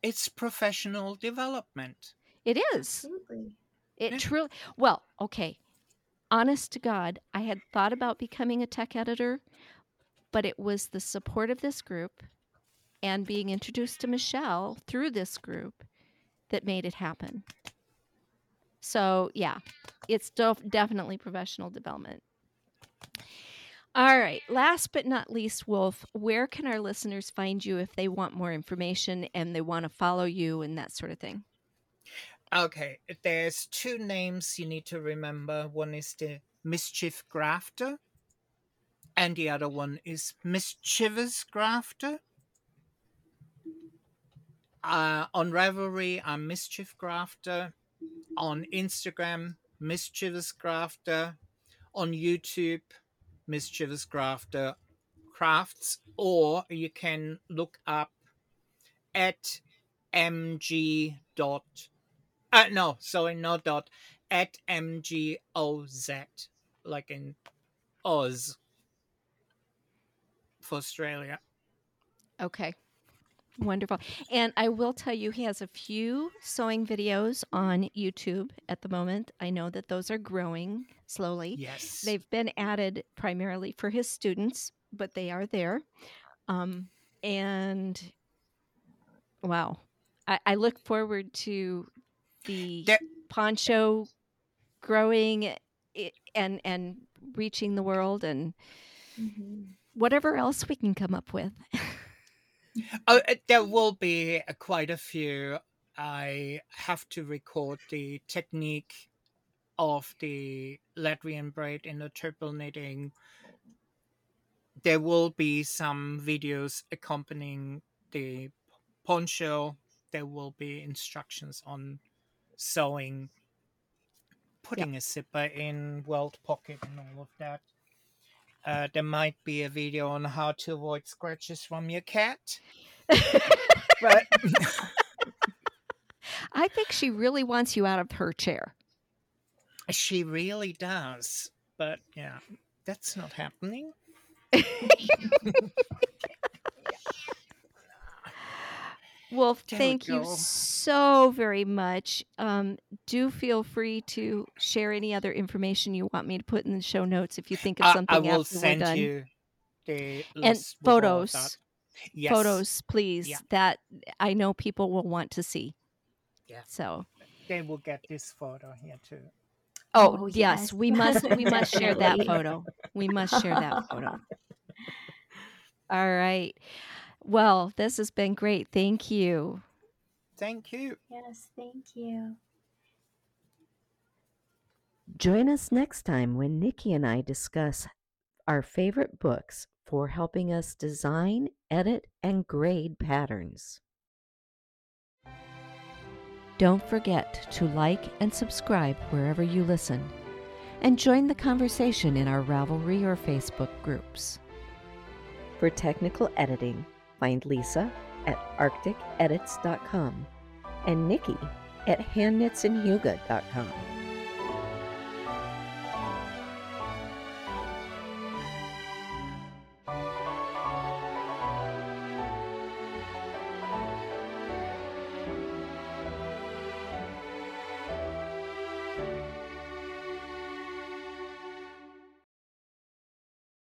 Speaker 4: it's professional development.
Speaker 2: It is. Absolutely. It yeah. truly. Well, okay. Honest to God, I had thought about becoming a tech editor, but it was the support of this group and being introduced to Michelle through this group that made it happen. So, yeah, it's def- definitely professional development. All right. Last but not least, Wolf, where can our listeners find you if they want more information and they want to follow you and that sort of thing?
Speaker 4: Okay. There's two names you need to remember. One is the Mischief Grafter, and the other one is Mischievous Grafter. Uh, on Ravelry, I'm Mischief Grafter. On Instagram, Mischievous Grafter. On YouTube, Mischievous Grafter Crafts, or you can look up at mg dot. Uh, no, sorry, no dot. At mgoz, like in Oz for Australia.
Speaker 2: Okay. Wonderful. And I will tell you, he has a few sewing videos on YouTube at the moment. I know that those are growing slowly.
Speaker 4: Yes.
Speaker 2: They've been added primarily for his students, but they are there. Um, and wow, I, I look forward to the
Speaker 4: There-
Speaker 2: poncho growing and and reaching the world and
Speaker 3: Mhm.
Speaker 2: whatever else we can come up with.
Speaker 4: Oh, uh, there will be uh, quite a few. I have to record the technique of the Latvian braid in the triple knitting. There will be some videos accompanying the poncho. There will be instructions on sewing, putting a zipper in, welt pocket, and all of that. Uh, there might be a video on how to avoid scratches from your cat. But
Speaker 2: I think she really wants you out of her chair.
Speaker 4: she really does. But yeah, that's not happening.
Speaker 2: Well,
Speaker 4: There we
Speaker 2: thank you so very much. Um, do feel free to share any other information you want me to put in the show notes if you think of
Speaker 4: I,
Speaker 2: something
Speaker 4: I will
Speaker 2: after we're
Speaker 4: send
Speaker 2: done.
Speaker 4: you the
Speaker 2: and
Speaker 4: list with all of
Speaker 2: photos.
Speaker 4: Yes,
Speaker 2: photos, please.
Speaker 4: Yeah.
Speaker 2: That I know people will want to see.
Speaker 4: Yeah.
Speaker 2: So,
Speaker 4: They will get this photo here too.
Speaker 2: oh,
Speaker 3: Oh,
Speaker 2: yes,
Speaker 3: yes.
Speaker 2: we must we must share that photo. We must share that photo. All right. Well, this has been great. Thank you.
Speaker 4: Thank you.
Speaker 3: Yes, thank you.
Speaker 1: Join us next time when Nicky and I discuss our favorite books for helping us design, edit, and grade patterns. Don't forget to like and subscribe wherever you listen, and join the conversation in our Ravelry or Facebook groups. For technical editing, find Lisa at arcticedits.com and Nicky at handknitsandhuga.com.